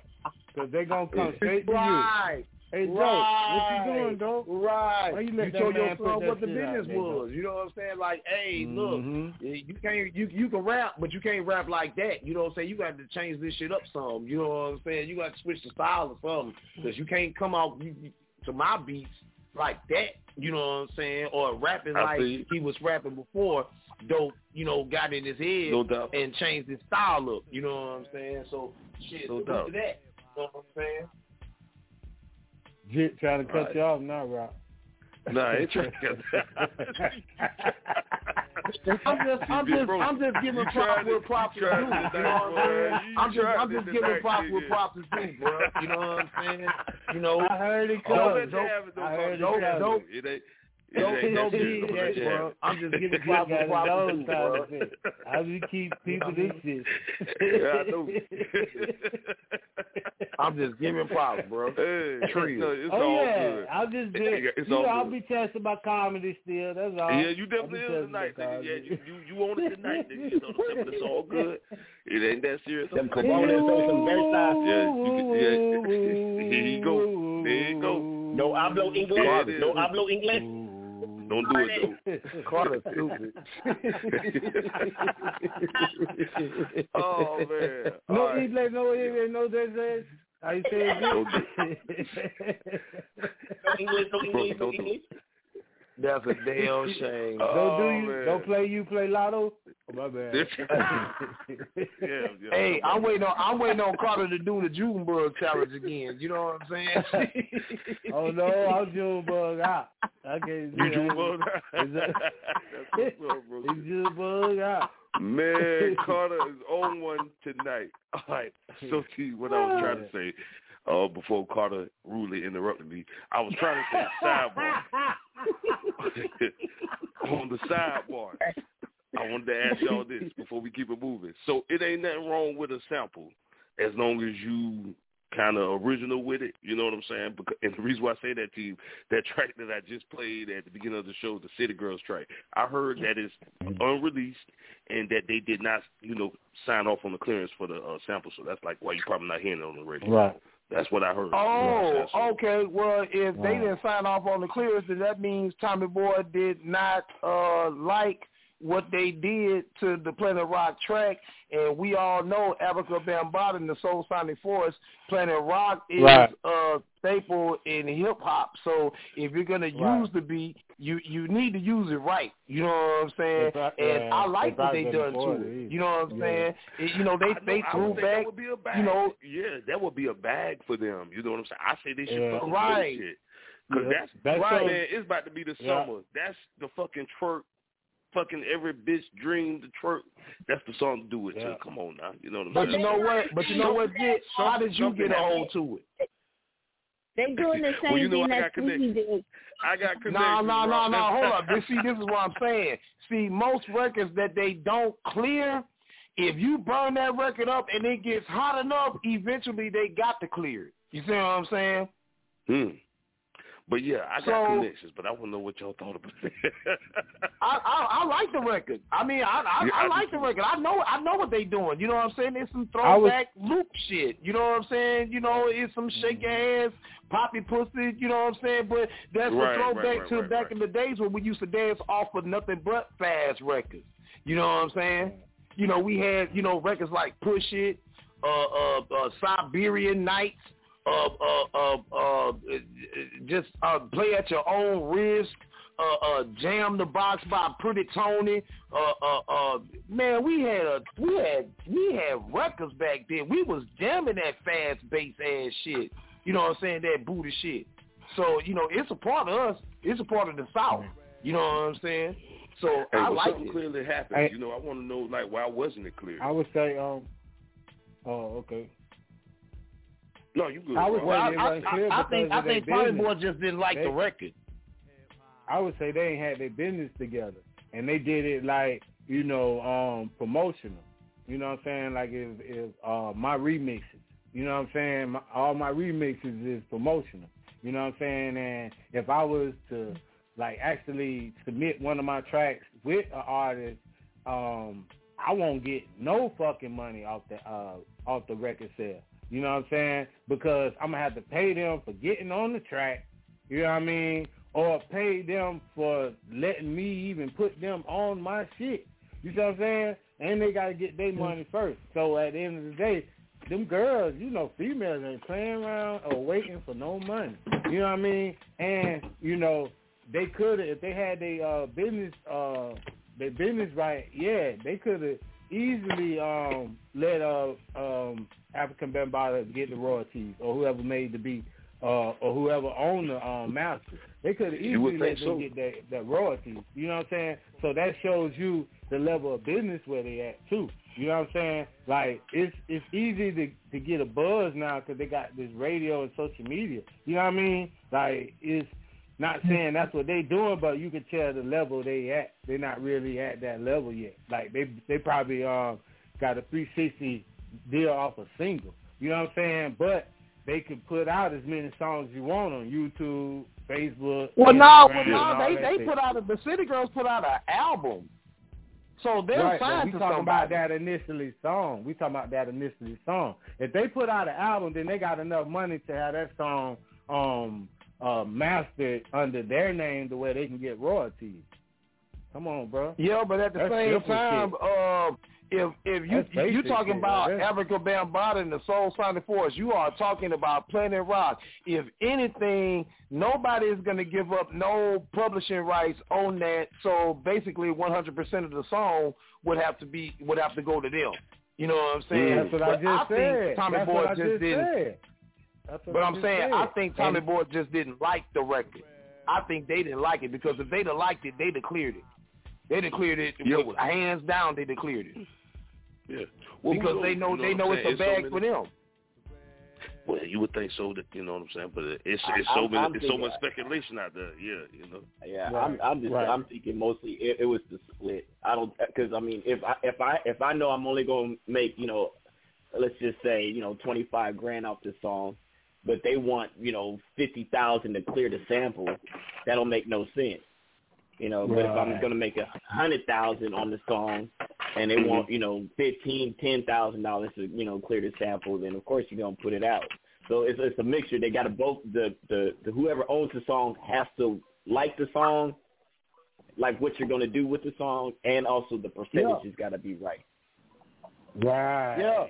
Cause they gonna come straight to you. Right. Hey, Dope, right. what you doing, Dope? Right. Why you you let that told your man put what the shit out business there, was. You know what I'm saying? Like, hey, look, Mhm. you can't you you can rap, but you can't rap like that. You know what I'm saying? You got to change this shit up some. You know what I'm saying? You got to switch the style or something because you can't come out you- you- to my beats like that. You know what I'm saying? Or rapping I like see. he was rapping before. Dope, you know, got in his head No doubt. and changed his style up. You know what I'm saying? So shit, No salute doubt. to that. You know what I'm saying? Jit trying to cut Right. you off now, Rock. Nah, I ain't trying to. I'm just, I'm You just, broke. I'm just giving You props tried where it. props You is tried due. You know what I'm saying? I'm You just, I'm just giving props where props is due, bro. You know what I'm saying? You know, I heard it Don't come. let you have it, though, I heard Pop. it Don't- don't- It ain't. It don't, don't be serious. Don't let that, bro. it. I'm just giving You props where those is bro. of shit. How do you keep people this shit? Yeah, I know. I'm just giving props, bro. Hey, Trio. no, it's oh all yeah, good. I'll just be, Yeah, it's you know, all I'll be testing my comedy still. That's all. Yeah, you I'll definitely be is testing tonight, my nigga. Yeah, you, you you own it tonight, nigga. You know what I'm it's all good. It ain't that serious. Them components on some Versace. Yeah, you can, yeah. Here you go. There you go. No hablo English. There it No is. hablo English. Don't do it though. Cata's stupid. oh man. No All right. English, no English, no this. How you say Don't it? No English. No English. No don't do English. That's a damn shame. Oh, don't do you? man. Don't play you. Play lotto. Oh, my bad. yeah, yeah. Hey, I'm waiting on I'm waiting on Cata' to do the Junebug challenge again. You know what I'm saying? oh no, I'm Junebug out. I can't do You that. Junebug? Is that- That's what's up, bro. It's Junebug out. Man, Cata' is on one tonight. All right. So, T, what I was trying to say uh, before Cata' rudely interrupted me, I was trying to say sidebar. on the sidebar, I wanted to ask y'all this before we keep it moving. So, it ain't nothing wrong with a sample as long as you kind of original with it. You know what I'm saying? Because, and the reason why I say that to you, that track that I just played at the beginning of the show, the City Girls track, I heard that it's unreleased and that they did not, you know, sign off on the clearance for the uh, sample. So that's like why you're probably not hearing it on the radio. Right. That's what I heard. Oh, So- okay. Well, if they didn't sign off on the clearance, then that means Tommy Boy did not uh like what they did to the Planet Rock track, and we all know Afrika Bambaataa and the Soulsonic Force. Planet Rock is Right. a staple in hip hop. So if you're gonna Right. use the beat, you you need to use it right. You know what I'm saying? If and yeah, I like if what they done before to it, it. You know what I'm yeah. saying? It- you know they know- they I threw would say back. That would be a bag. You know, yeah, that would be a bag for them. You know what I'm saying? I say they should Yeah. fucking Right. shit. Cause Yeah. that's That's right, so- man. It's about to be the Yeah. summer. That's the fucking twerk. Fucking every bitch dream to twerk. That's the song to do it Yeah. to. Come on now, you know what I'm But saying? you know what? But you know what, Jit? How did you get a hold to it? They doing the same Well, you know thing I that got Sweeney did. I got connections. No, no, no, Rob. no. Hold up. This, see, this is what I'm saying. See, most records that they don't clear, if you burn that record up and it gets hot enough, eventually they got to clear it. You see what I'm saying? Hmm. But yeah, I got So- connections, but I want to know what y'all thought about it. I, I I like the record. I mean, I I, Yeah, I I like the record. I know I know what they doing. You know what I'm saying? It's some I was- throwback loop shit. You know what I'm saying? You know, it's some shake your ass, poppy pussy. You know what I'm saying? But that's Right, a throwback right, right, to back right. in the days when we used to dance off of nothing but fast records. You know what I'm saying? You know, we had you know records like Push It, uh, uh, uh, Siberian Nights, uh, uh, uh, uh, just uh, play at your own risk. Uh, uh, jam the box by Pretty Tony. Uh, uh, uh, man, we had a we had we had records back then. We was jamming that fast bass ass shit. You know what I'm saying? That booty shit. So you know, it's a part of us. It's a part of the South. You know what I'm saying? So Hey, I well, like something it. clearly happened. Hey. You know, I want to know like why wasn't it clear? I would say, um, oh, okay. No, you good. I would. Well, I, it I, I, I think I think business. Boy just didn't like They- the record. I would say they ain't had their business together, and they did it like you know um promotional. You know what I'm saying? Like if if uh my remixes, you know what I'm saying? My, all my remixes is promotional. You know what I'm saying? And if I was to like actually submit one of my tracks with an artist, um, I won't get no fucking money off the uh off the record sale. You know what I'm saying? Because I'm gonna have to pay them for getting on the track. You know what I mean? Or pay them for letting me even put them on my shit. You know what I'm saying? And they gotta get their money first. So at the end of the day, them girls, you know, females ain't playing around or waiting for no money. You know what I mean? And you know, they could have if they had their uh, business uh, their business right. Yeah, they could have easily um, let uh, um, African Bambaataa get the royalties or whoever made the beat uh, or whoever owned the um, master. They could easily let them so. get that, that royalties. You know what I'm saying? So that shows you the level of business where they at too. You know what I'm saying? Like it's it's easy to to get a buzz now because they got this radio and social media. You know what I mean? Like it's not saying that's what they doing, but you can tell the level they at. They're not really at that level yet. Like they they probably um got a 360 deal off a single. You know what I'm saying? But they can put out as many songs you want on YouTube, Facebook. Well, no, well, no, they they shit. put out a, the City Girls put out an album, so they're right, signed we talking somebody. about that initially song. We talking about that initially song. If they put out an album, then they got enough money to have that song um uh mastered under their name to where they can get royalties. Come on, bro. Yeah, but at the That's same time, uh, if if you That's you talking shit, about there. Afrika Bambaataa and the Soulsonic Force, you are talking about Planet Rock. If anything, nobody is going to give up no publishing rights on that. So basically, 100% of the song would have to be would have to go to them. You know what I'm saying? That's what I just said. think Tommy That's Boy what I just, didn't. Said. That's what But I I'm just saying, said. I think Tommy Boy just didn't like the record. I think they didn't like it because if they'd have liked it, they'd have cleared it. They'd have cleared it Yeah, with hands down. They'd have cleared it Yeah. Well, because knows? they know, You they know I'm it's saying? a bag so for them. Well, you would think so. That you know what I'm saying, but it's I- it's so I'm- many, I'm it's so thinking- much speculation out there. Yeah, you know. Yeah, Right, I'm, I'm just right. I'm thinking mostly it, it was the split. I don't because I mean if I if I if I know I'm only going to make you know let's just say you know 25 grand off this song, but they want you know 50,000 to clear the sample, that'll make no sense. You know, but if I'm going to make a hundred thousand on the song, and they want mm-hmm. you know fifteen, ten thousand dollars to you know clear the sample, then of course you're gonna put it out. So it's it's a mixture. They got to both the, the the whoever owns the song has to like the song, like what you're gonna do with the song, and also the percentage Yeah. has got to be right. Right. Yeah.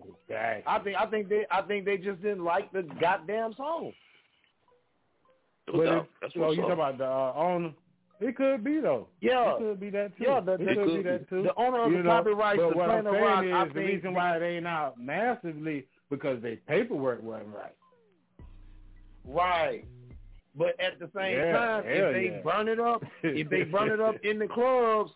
Exactly. I think I think they I think they just didn't like the goddamn song. It, so you talking about the uh, owner? It could be though. Yeah. it could be that too. Yeah, the- it the- could be the- that too. the owner of You the know, copyrights But to what I'm saying Rock, is I the think- reason why it ain't out massively because their paperwork wasn't right. Right. But at the same Yeah, time, if they yeah. burn it up, if they burn it up in the clubs,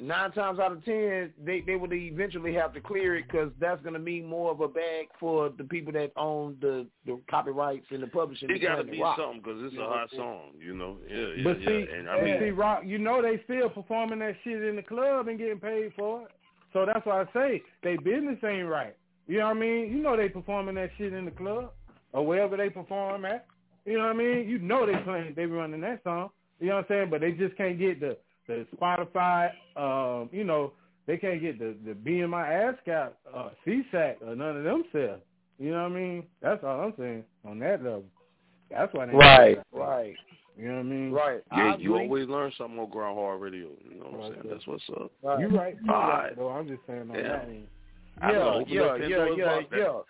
nine times out of ten, they they would eventually have to clear it because that's going to mean more of a bag for the people that own the the copyrights and the publishing. It of got to be Rock. something because it's You a hot song, you know. Yeah, yeah, but yeah. see, and I mean, see, Rock, you know they still performing that shit in the club and getting paid for it. So that's why I say they business ain't right. You know what I mean? You know they performing that shit in the club or wherever they perform at. You know what I mean? You know they playing, they running that song. You know what I'm saying? But they just can't get the the Spotify. Um, you know they can't get the the BMI ass cap, uh, SESAC or none of them sell. You know what I mean? That's all I'm saying on that level. That's why they ain't Right, right, You know what I mean? right. yeah, I you agree. always learn something on Grind Hard Radio. You know what I'm saying? That's what's up. Right. You right. You All right. right. Though I'm just saying on Yeah. that end. I Yeah, yeah, yeah, yeah, yeah.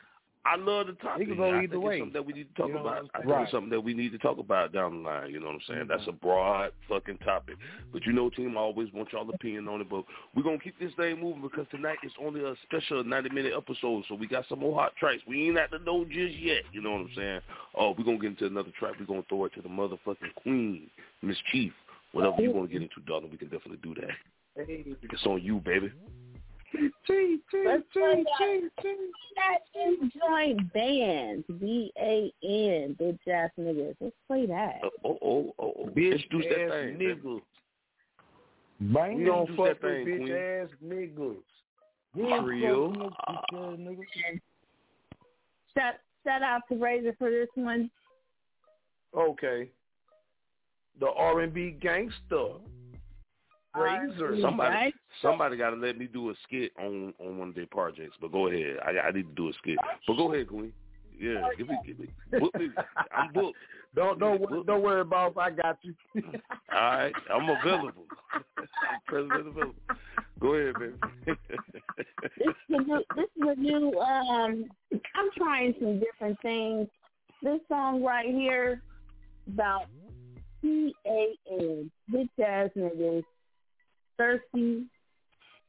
I love the topic. It could go I either think way. It's something that we need to talk You know about. I'm I saying? think Right. it's something that we need to talk about down the line. You know what I'm saying? That's a mm-hmm. broad fucking topic. But you know, team, I always want y'all opinion on it. But we're gonna keep this thing moving because tonight is only a special 90 minute episode. So we got some more hot tracks. We ain't at the door just yet. You know what I'm saying? Oh, we're gonna get into another track. We're gonna throw it to the motherfucking queen, Mz. Chief. Whatever you want to get into, darling, we can definitely do that. It's on you, baby. Let's play that, that joint band. B A N, bitch ass niggas. Let's play that. Oh, oh, oh, oh, oh. Bitch Introduce that ass thing. niggas. Bang. We don't fuck with thing, bitch queen. ass niggas. Trio. Shout, shout out to Razor for this one. Okay. The R and B gangster. Razor. Somebody, Right? somebody got to let me do a skit on on one of their projects. But go ahead, I, I need to do a skit. But go ahead, Queen. Yeah, give me, give me, book me. I'm booked. Don't don't wor- don't worry about if I got you. All right, I'm available. I'm present available. Go ahead, baby. This is a new, this is a new. Um, I'm trying some different things. This song right here about P A N, bitch ass niggas, thirsty,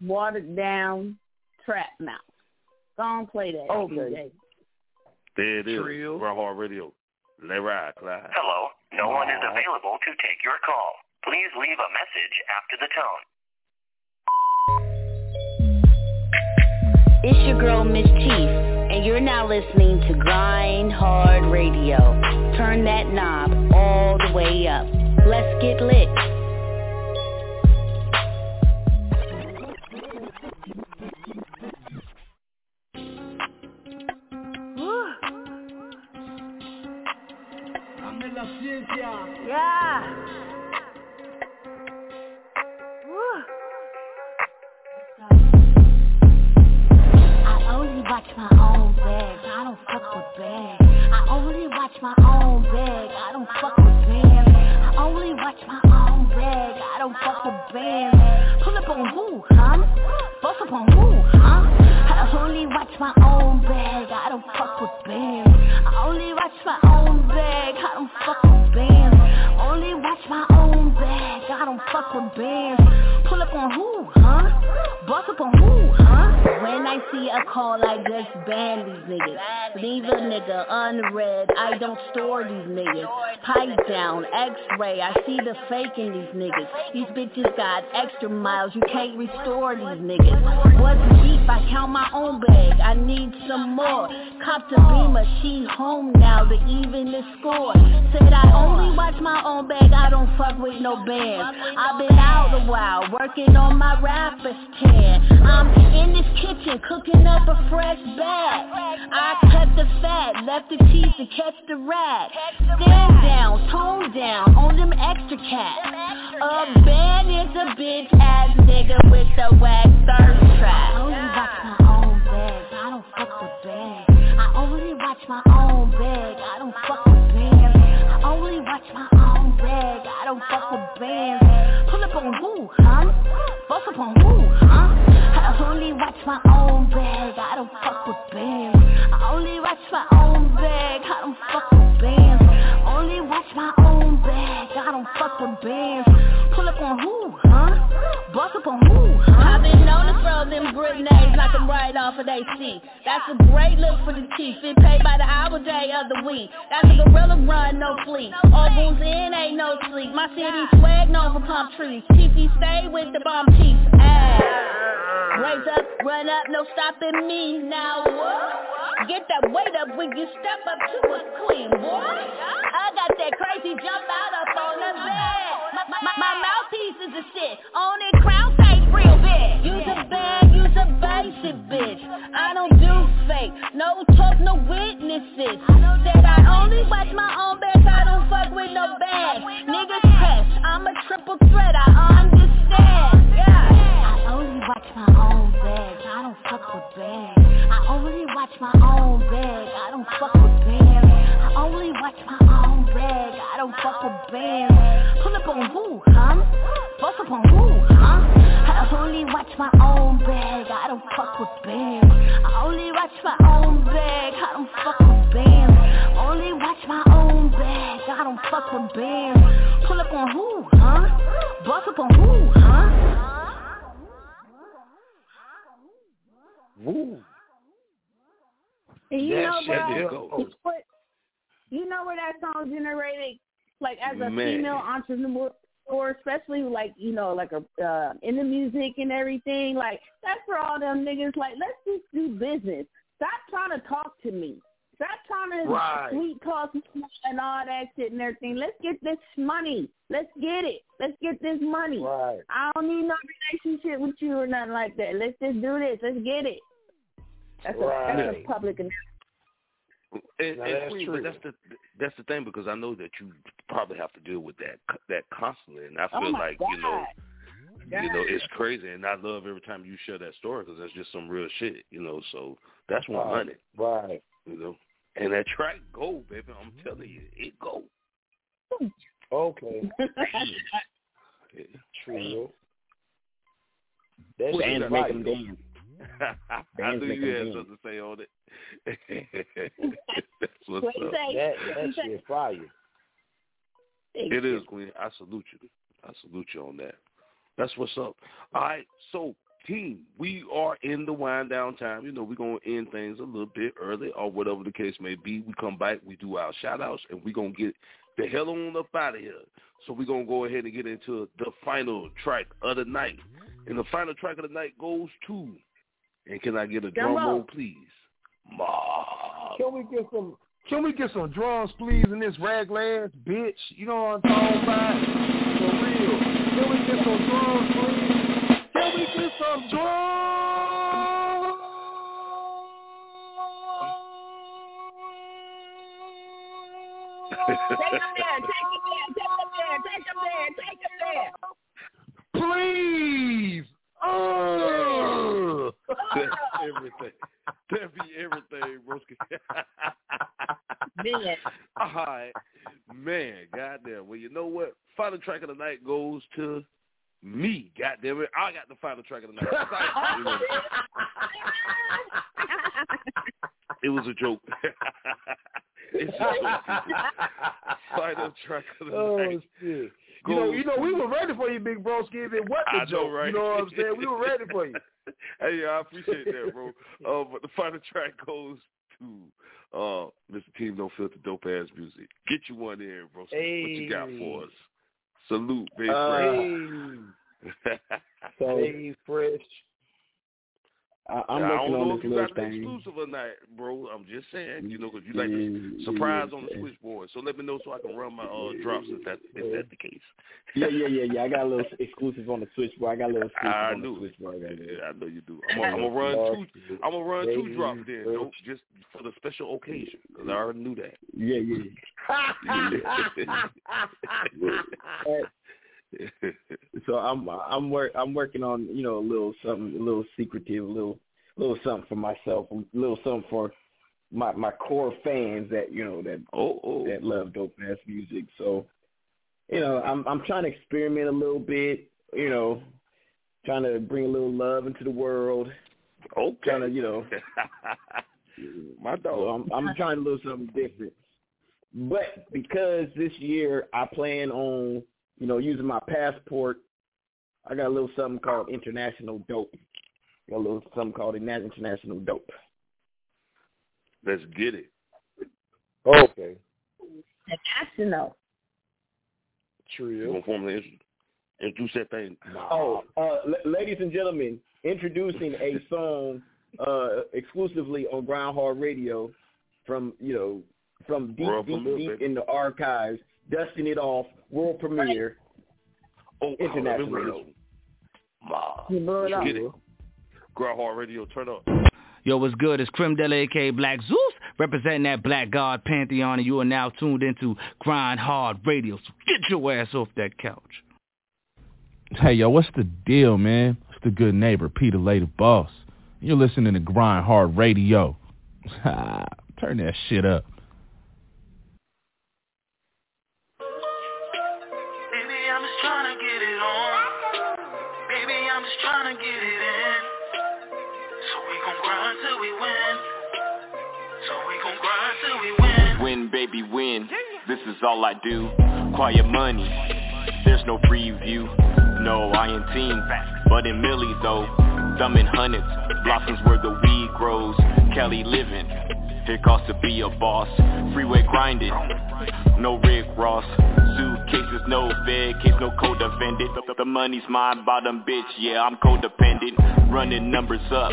watered down, trap mouth. Go on, play that. Okay. DJ. there it is. Trio. Grind Hard Radio. Let ride, Clyde. Hello, no one is available to take your call. Please leave a message after the tone. It's your girl Mz. Chief, and you're now listening to Grind Hard Radio. Turn that knob all the way up. Let's get lit. Yeah. I only watch my own bag. I don't fuck with bags. I only watch my own bag. I don't fuck with bands. I only watch my own bag. I don't fuck with bands. Pull up on who, huh? Bust up on who, huh? I only watch my own bag. I don't fuck with bands. I only watch my own bag. I don't fuck with bands. Only watch my own bag. I don't fuck with bands. Pull up on who, huh? Bust up on who, huh? When I see a call, I just ban these niggas. Leave a nigga unread. I don't store these niggas. Pipe down, X-ray. I see the fake in these niggas. These bitches got extra miles. You can't restore these niggas. What's deep? I count my own bag. I need some more. Cop to Beamer. She home now to even the score. Said I only watch my own bag. I don't fuck with no bands. I've been out a while working on my rapper's tan. I'm in this kitchen cooking up a fresh bag. I cut the fat, left the cheese to catch the rat. Stand down, tone down on them extra cats. A band is a bitch ass nigga with a whack thirst bags, I don't fuck with bags. I only watch my own bag, I don't fuck with bands. I only watch my own bag, I don't fuck with bands. Pull up on who, huh? Bust up on who, huh? I only watch my own bag, I don't fuck with bands. I only watch my own bag, I don't fuck with bands. Only watch my own bag, I don't fuck with bands. Pull up on who, huh? Bust up on who, huh? I've been throw them grenades, knock them right off of they seat. That's a great look for the chief. It paid by the hour, day of the week. That's a gorilla run, no fleet. All goons in, ain't no sleep. My city swag known for palm trees. Chiefy stay with the bomb chief. Ass. Raise up, run up, no stopping me now. Get that weight up when you step up to a queen, boy. I got that crazy jump out up on the bed. My, my, my mouthpiece is the shit. On it, crown stage real big. A use a basic bitch. I don't do fake, no talk, no witnesses. Said I only watch my own back, I don't fuck with no bag. Niggas press, I'm a triple threat, I understand. I only watch my own bag, I don't fuck with bands. I only watch my own bag, I don't fuck with bands. I only watch my own bag, I don't fuck with bands. Pull up on who, huh? Bust up on who, huh? I only watch my own bag, watch my own bag, I don't fuck with bands. Only watch my own bag, I don't fuck with bands. Pull up on who, huh? Bust up on who, huh? Woo. And you That know, shit bro, is gold. it's what- you know where that song generated, like as a Man. female entrepreneur, or especially like you know, like a uh, in the music and everything. Like that's for all them niggas. Like let's just do business. Stop trying to talk to me. Stop trying to Right. sweet talk and all that shit and everything. Let's get this money. Let's get it. Let's get this money. Right. I don't need no relationship with you or nothing like that. Let's just do this. Let's get it. That's a that's a public announcement. And, Now, and that's Queen, true. but that's the that's the thing because I know that you probably have to deal with that that constantly, and I Oh feel my like you know, God. you know, it's crazy, and I love every time you share that story because that's just some real shit, you know. So that's one Right. hundred, Right. you know. And that track go, baby. I'm telling you, it go. Okay. True. That Bands shit make them dance. I Bands knew you had something to say on it. that's what's What you up. say? That What that you say? shit fire. It is, Queen. I salute you. I salute you on that. That's what's up. All right, so team, we are in the wind down time. You know, we're gonna end things a little bit early or whatever the case may be. We come back, we do our shout outs, and we're gonna get the hell on up out of here. So we're gonna go ahead and get into the final track of the night. And the final track of the night goes to and can I get a drum Drum roll. roll, please? Mob. Can we get some? Can we get some drums, please, in this raglands, bitch? You know what I'm talking about? For real. Can we get some drums, please? Can we get some drums? Take them there, take them there, take them there, take them there, take them there. Please. Oh. That's everything. That'd be everything, broski. Man. All right. Man, goddamn. Well, you know what? Final track of the night goes to me. Goddamn it. I got the final track of the night. Sorry, you know, it was a joke. it's a joke. Final track of the Oh night. shit. You know, you know, we were ready for you, big broski. If it wasn't I a know, joke, right? you know what I'm saying? We were ready for you. hey, I appreciate that, bro. Uh, but the final track goes to uh, Mr. Team Don't Filter Dope Ass Music. Get you one in, bro. What you got for us? Salute, big Uh, friend. So Hey, fresh. I, I'm I don't know on if this you got an thing. exclusive or not, bro. I'm just saying, you know, because you like to surprise yeah, on the yeah. switchboard. So let me know so I can run my uh, drops if that if that's the case. Yeah, yeah, yeah, yeah. I got a little exclusive on the switchboard. I got a little exclusive I on knew the switchboard. Yeah, I know you do. I'm gonna, I'm run two. I'm gonna run two drops then, just for the special occasion. Because I already knew that. Yeah, yeah. so I'm I'm work I'm working on you know a little something a little secretive a little a little something for myself a little something for my my core fans that you know that oh, oh. that love dope ass music so you know I'm I'm trying to experiment a little bit you know trying to bring a little love into the world Okay. Trying to, you know. My dog. So I'm, I'm trying to do something different. But because this year I plan on, you know, using my passport, I got a little something called international dope. Got a little something called international dope. Let's get it. Okay. International. You gonna formally introduce that thing? Oh, uh, l- ladies and gentlemen, introducing a song uh, exclusively on Grind Hard Radio from you know from deep World deep deep in the archives, dusting it off, world premiere, Oh, international. remember this. You blew it get it. Grind Hard Radio, turn up. Yo, what's good? It's Crim Della, aka Black Zeus, representing that Black God Pantheon, and you are now tuned into Grind Hard Radio. So get your ass off that couch. Hey, yo, what's the deal, man? It's the good neighbor, Peter Lady Boss. You're listening to Grind Hard Radio. Turn that shit up. Is all I do. Quiet money. There's no preview. No, I ain't team. But in Millie though. Thumbing hundreds. Blossoms where the weed grows. Kelly living. It costs to be a boss. Freeway grinding. No Rick Ross. Suitcases, no fed case, no co-defendant. The, the money's mine, bottom bitch, yeah, I'm codependent. Running numbers up,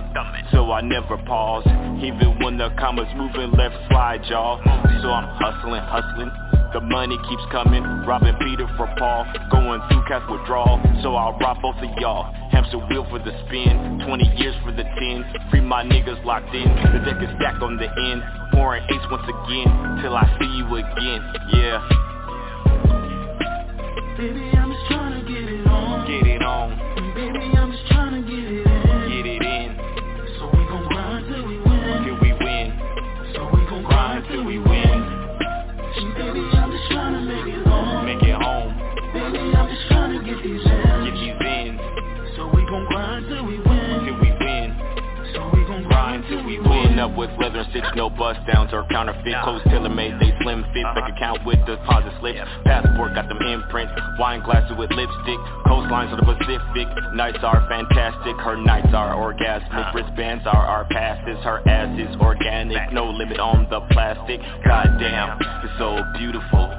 so I never pause. Even when the commas moving left slide, y'all. So I'm hustling, hustling. The money keeps coming, robbing Peter for Paul, going through cash withdrawal, so I'll rob both of y'all. Hamster wheel for the spin, 20 years for the 10, free my niggas locked in, the deck is stacked on the end, pouring ace once again, till I see you again, yeah. Baby, I'm just up with leather and stitch, no bust downs or counterfeit. Clothes tailor made, they slim fit. Bank account with deposit slips. Passport got them imprints. Wine glasses with lipstick. Coastlines of the Pacific. Nights are fantastic. Her nights are orgasmic. Wristbands are our passes. Her ass is organic. No limit on the plastic. Goddamn, it's so beautiful.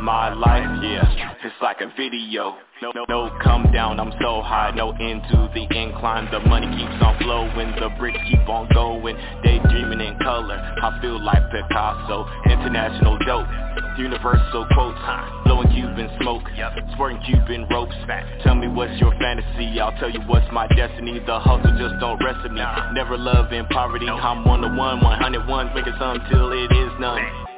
My life, yeah, it's like a video. No, no, no, come down, I'm so high, no end to the incline. The money keeps on flowing, the bricks keep on going. Daydreaming in color, I feel like Picasso. International dope, universal quotes, blowing Cuban smoke, squirting Cuban ropes. Tell me what's your fantasy, I'll tell you what's my destiny. The hustle just don't rest in me. Never love in poverty, I'm one to one, 101, making some till it is none.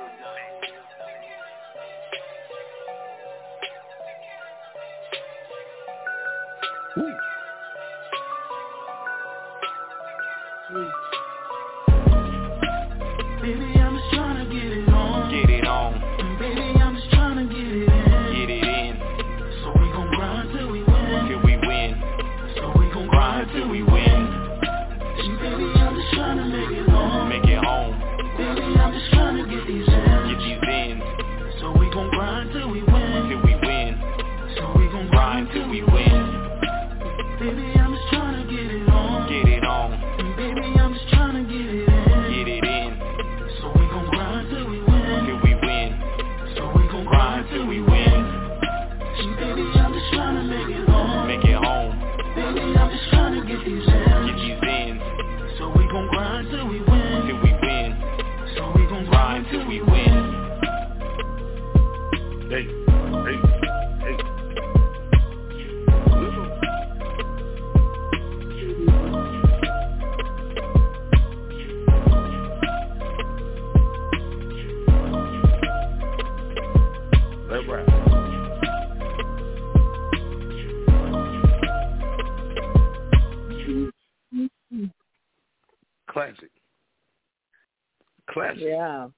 Classic. Yeah.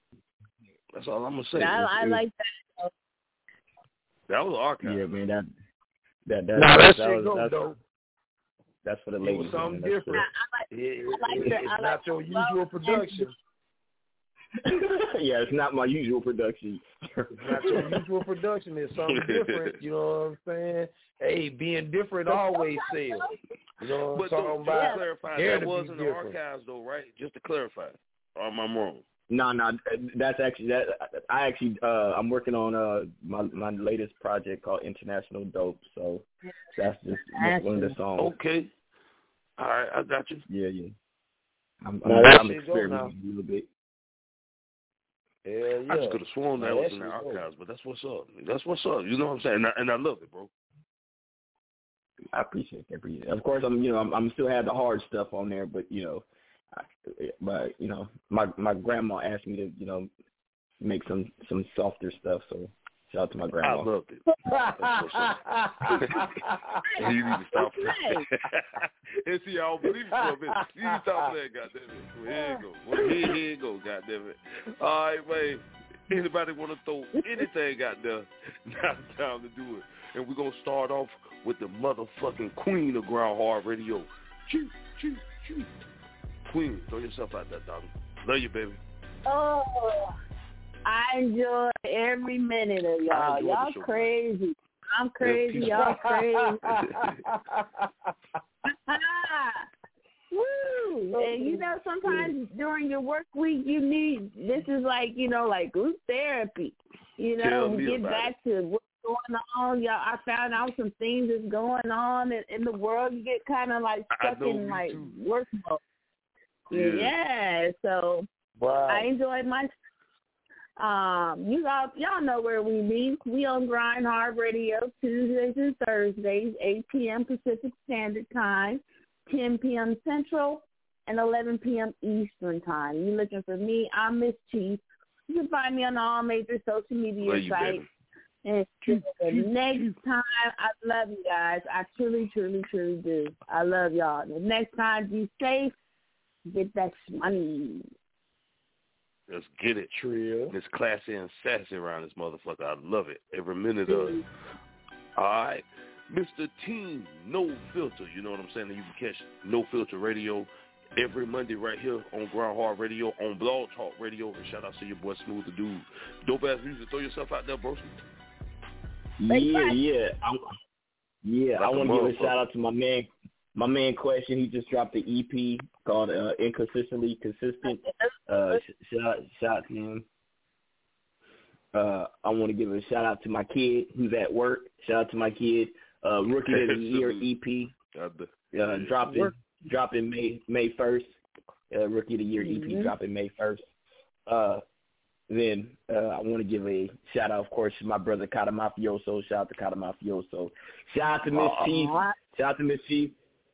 That's all I'm gonna say. I, I like that. That was archive. Yeah, man, that that that, Nah, that, that that shit was that's, though. That's for the ladies. It ladies. was something man. That's different. good. It- I like it- it's I like not your usual production. yeah, it's not my usual production. It's not your usual production. It's something different. You know what I'm saying? Hey, being different always sells. You know what I'm though, talking just to about? clarify, Dare that to was be in the different. archives though, right? Just to clarify. Or am I wrong? No, no, that's actually that. I actually, uh, I'm working on uh my my latest project called International Dope. So that's just one of the songs. Okay. All right, I got you. Yeah, yeah. I'm, I'm, I'm shit go now. experimenting a little bit. Hell yeah. I just could have sworn that Now was in the archives, but that's what's up. That's what's up. You know what I'm saying? And I, and I love it, bro. I appreciate that. Appreciate it. Of course, I'm you know I'm, I'm still have the hard stuff on there, but you know, I, but you know my my grandma asked me to you know make some some softer stuff. So shout out to my grandma. I grandma. loved it. you need to stop playing. and see, I don't believe it for a minute. You need to stop playing, goddammit. Well, here you go. Well, here, here you go, goddammit. All right, man. Anybody want to throw anything out there? Now it's time to do it. And we're going to start off with the motherfucking queen of Grind Hard Radio. Choo, choo, choo. Queen, throw yourself out there, darling. Love you, baby. Oh, I enjoy every minute of y'all. Y'all show. crazy. I'm crazy. Y'all crazy. Woo! And you know, sometimes during your work week, you need this is like you know, like group therapy. You know, get back to what's going on. Y'all, I found out some things that's going on in, in the world. You get kind of like stuck in like too. work mode. Yeah. yeah. So I enjoyed my um, you all y'all know where we meet. We on Grind Hard Radio Tuesdays and Thursdays, 8 p.m. Pacific Standard Time, 10 p.m. Central, and 11 p.m. Eastern Time. You looking for me? I'm Mz. Chief. You can find me on all major social media Love sites. And next time, I love you guys. I truly, truly, truly do. I love y'all. The next time, be safe. Get that money. Let's get it. Trill. It's classy and sassy around this motherfucker. I love it. Every minute of it. Mm-hmm. All right. Mr. Team No Filter. You know what I'm saying? You can catch No Filter Radio every Monday right here on Grind Hard Radio, on Blog Talk Radio. And shout out to your boy Smooth the Dude. Dopeazzmuzik. Throw yourself out there, bro. Yeah, yeah, I'm, yeah. I Like a want to give a shout out to my man, my man Question. He just dropped the EP called uh, "Inconsistently Consistent." Uh, sh- shout out, shout out to him. Uh, I want to give a shout out to my kid who's at work. Shout out to my kid, uh, Rookie of the Year EP. God, the- Uh, dropping dropping May May first. Uh, Rookie of the Year EP Mhm. dropping May first. Uh, then uh, I want to give a shout out, of course, to my brother Cata' Mafioso. Shout out to Cata' Mafioso. Shout out to Mz. Chief. Shout out to Mz. Chief.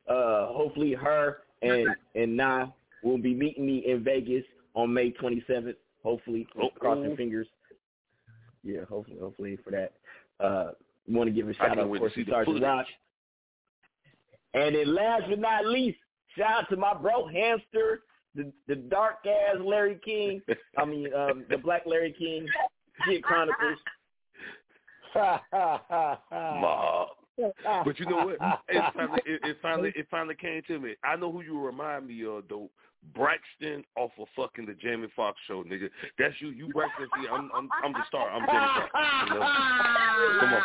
Uh, hopefully her and and Na will be meeting me in Vegas on May 27th. Hopefully, crossing fingers. Yeah, hopefully, hopefully for that. Uh, want to give a shout out, of to course, to Sergeant. Rock. And then last but not least, shout out to my bro Hamster, the the dark ass Larry King. I mean, um, the Black Larry King, Jit Chronicles. Mob. But you know what? It finally, it, it finally, it finally came to me. I know who you remind me of, though. Braxton off of fucking the Jamie Foxx show, nigga. That's you. You Braxton. See, I'm, I'm, I'm the star. I'm Jamie Foxx. You know? Come on.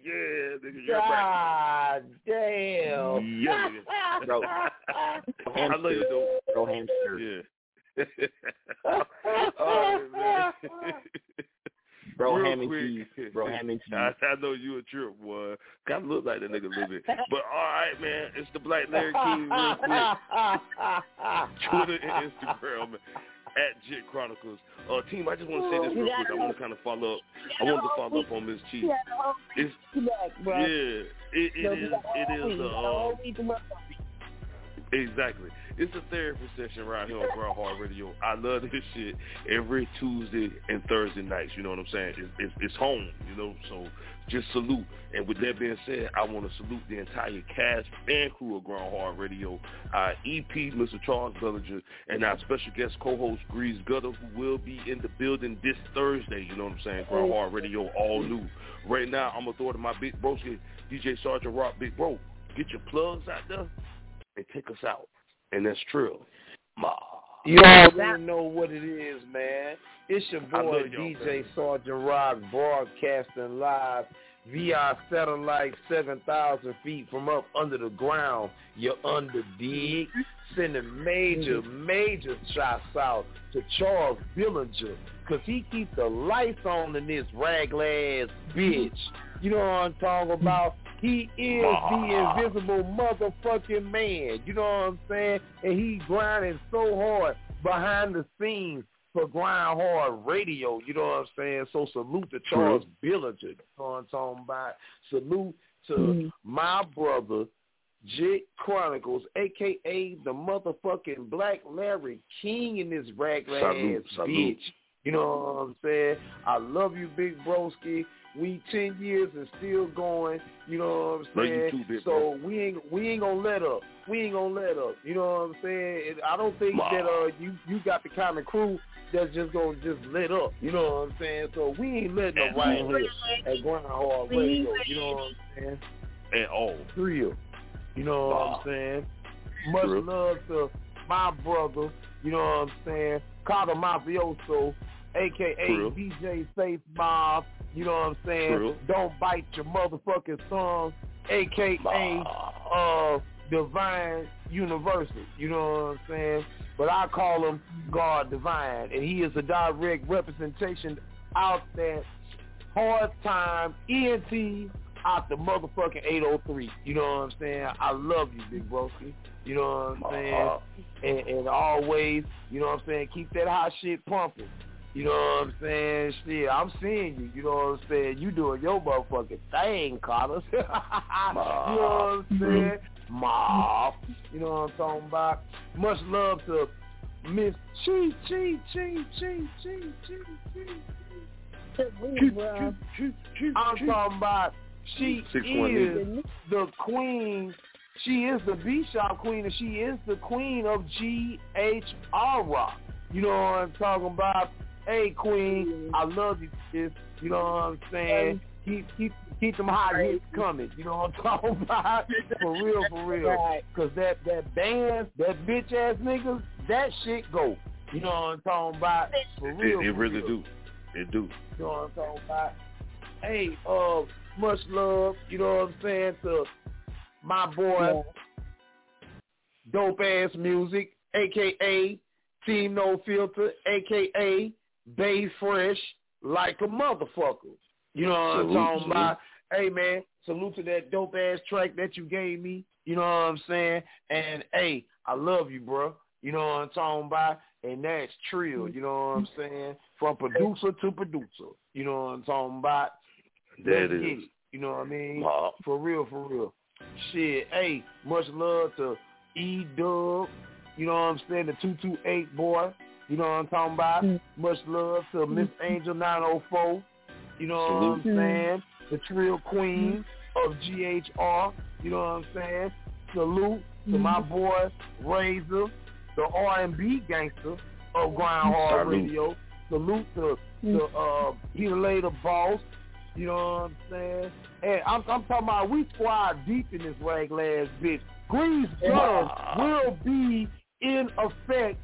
yeah, nigga. You're God damn. Yeah, nigga. Bro. I love you, though. Bro Hamster. Yeah. Oh, man. Bro Real Ham and quick. Cheese. Bro Ham and Cheese. I, I know you a trip, boy. Kind of look like that nigga a little bit. But all right, man. It's the Black Larry King real quick. Twitter and Instagram at Jit Chronicles. Uh, team, I just want to say this real quick. I want to kind of follow up. I wanted to follow up on Mz. Chief. It's, yeah, it, it is. It is. Uh, All week to work Exactly. It's a therapy session right here on Grind Hard Radio. I love this shit every Tuesday and Thursday nights. You know what I'm saying? It's, it's, it's home, you know. So just salute. And with that being said, I want to salute the entire cast and crew of Grind Hard Radio, our EP, Mr. Charles Bellinger, and our special guest co-host, Grease Gutter, who will be in the building this Thursday. You know what I'm saying? Grind Hard Radio, all new. Right now, I'm going to throw it to my big broski, DJ Sergeant Rock, Big Bro. Get your plugs out there and take us out. And that's true. Ma. You already know what it is, man. It's your boy DJ man. Sergeant Rock broadcasting live via satellite 7,000 feet from up under the ground. You're under dig. Sending major, major shots out to Charles Billinger because he keeps the lights on in this raglass bitch. You know what I'm talking about? He is the invisible motherfucking man. You know what I'm saying? And he grinding so hard behind the scenes for Grind Hard Radio. You know what I'm saying? So salute to Charles Billinger. You know what I'm talking about? Salute to mm-hmm. my brother, Jit Chronicles, a.k.a. the motherfucking Black Larry King in this raglan ass salute. bitch. You know what I'm saying? I love you, Big Broski. We ten years and still going. You know what I'm saying? Big so we ain't we ain't gonna let up. We ain't gonna let up. You know what I'm saying? And I don't think that uh you you got the kind of crew that's just gonna just let up. You know what I'm saying? So we ain't letting up right here at Hard Radio. You know what I'm saying? At all. real. You know what I'm saying? Much True. love to my brother, you know what I'm saying? Cata' Mafioso, aka True. DJ Safe Mob, you know what I'm saying? True. Don't bite your motherfucking tongue, aka uh Divine Universal, you know what I'm saying? But I call him God Divine, and he is a direct representation out there hard time ENT out the motherfucking 803. You know what I'm saying? I love you, Big Broski. You know what I'm saying? And, and always, you know what I'm saying, keep that hot shit pumping. You know what I'm saying? Shit, I'm seeing you. You know what I'm saying? You doing your motherfucking thing, Cata'. you know what I'm saying? Mob. You know what I'm talking about? Much love to Miss Chi Chi Chi Chi Chi Chi Chi. I'm talking about she Six one eight. is the queen. She is the B Shop queen, and she is the queen of GHR Rock. You know what I'm talking about? Hey, queen, I love you, sis. You know what I'm saying? Keep keep keep them hot hits coming. You know what I'm talking about? For real, for real. Cause that that band, that bitch ass niggas, that shit go. You know what I'm talking about? For It, real. it for really real. do. It do. You know what I'm talking about? Hey, uh, much love, you know what I'm saying, to my boy, Dopeazzmuzik, aka Team No Filter, aka Bay Fresh, like a motherfucker. You know what I'm Salute, talking salute. about? Hey man, salute to that dope ass track that you gave me. You know what I'm saying? And hey, I love you, bro. You know what I'm talking about? And that's Trill, you know what I'm saying? From producer to producer. You know what I'm talking about? That is. You know what I mean? For real, for real. Shit, hey, much love to E Dub. You know what I'm saying? The 228 boy. You know what I'm talking about? Mm. Much love to Miss mm-hmm. Angel 904. You know what I'm saying? The Trill mm-hmm. Queen of GHR. You know what I'm saying? Salute to mm-hmm. my boy Razor, the R&B gangster of Grind Hard Salute. Radio. Salute to to uh, Peter Later Boss. You know what I'm saying? And I'm, I'm talking about we squad deep in this raglass bitch. Grease Guns will be in effect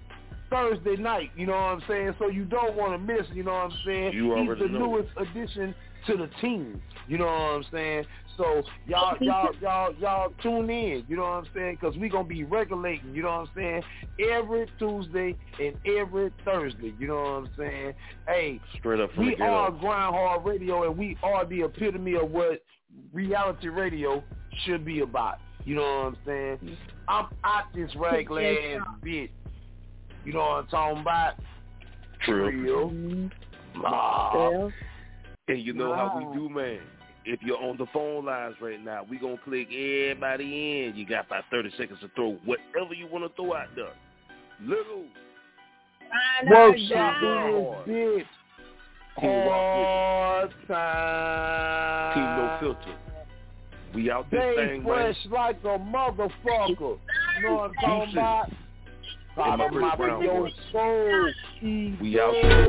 Thursday night. You know what I'm saying? So you don't want to miss. You know what I'm saying? You He's already the know. newest addition to the team. You know what I'm saying? So y'all, y'all, y'all, y'all tune in. You know what I'm saying? Because we gonna be regulating. You know what I'm saying? Every Tuesday and every Thursday. You know what I'm saying? Hey, Straight up from we the are Grind Hard Radio, and we are the epitome of what reality radio should be about. You know what I'm saying? I'm out this raglan bitch. You know what I'm talking about? True. Nah. And you know wow. how we do, man. If you're on the phone lines right now, we gonna click everybody in. You got about 30 seconds to throw whatever you wanna throw out there. Little. Workshop this bitch. Hard time. Team No Filter. We out this they thing, fresh man. like a motherfucker. You know what I'm talking about? Father, my your soul. We out.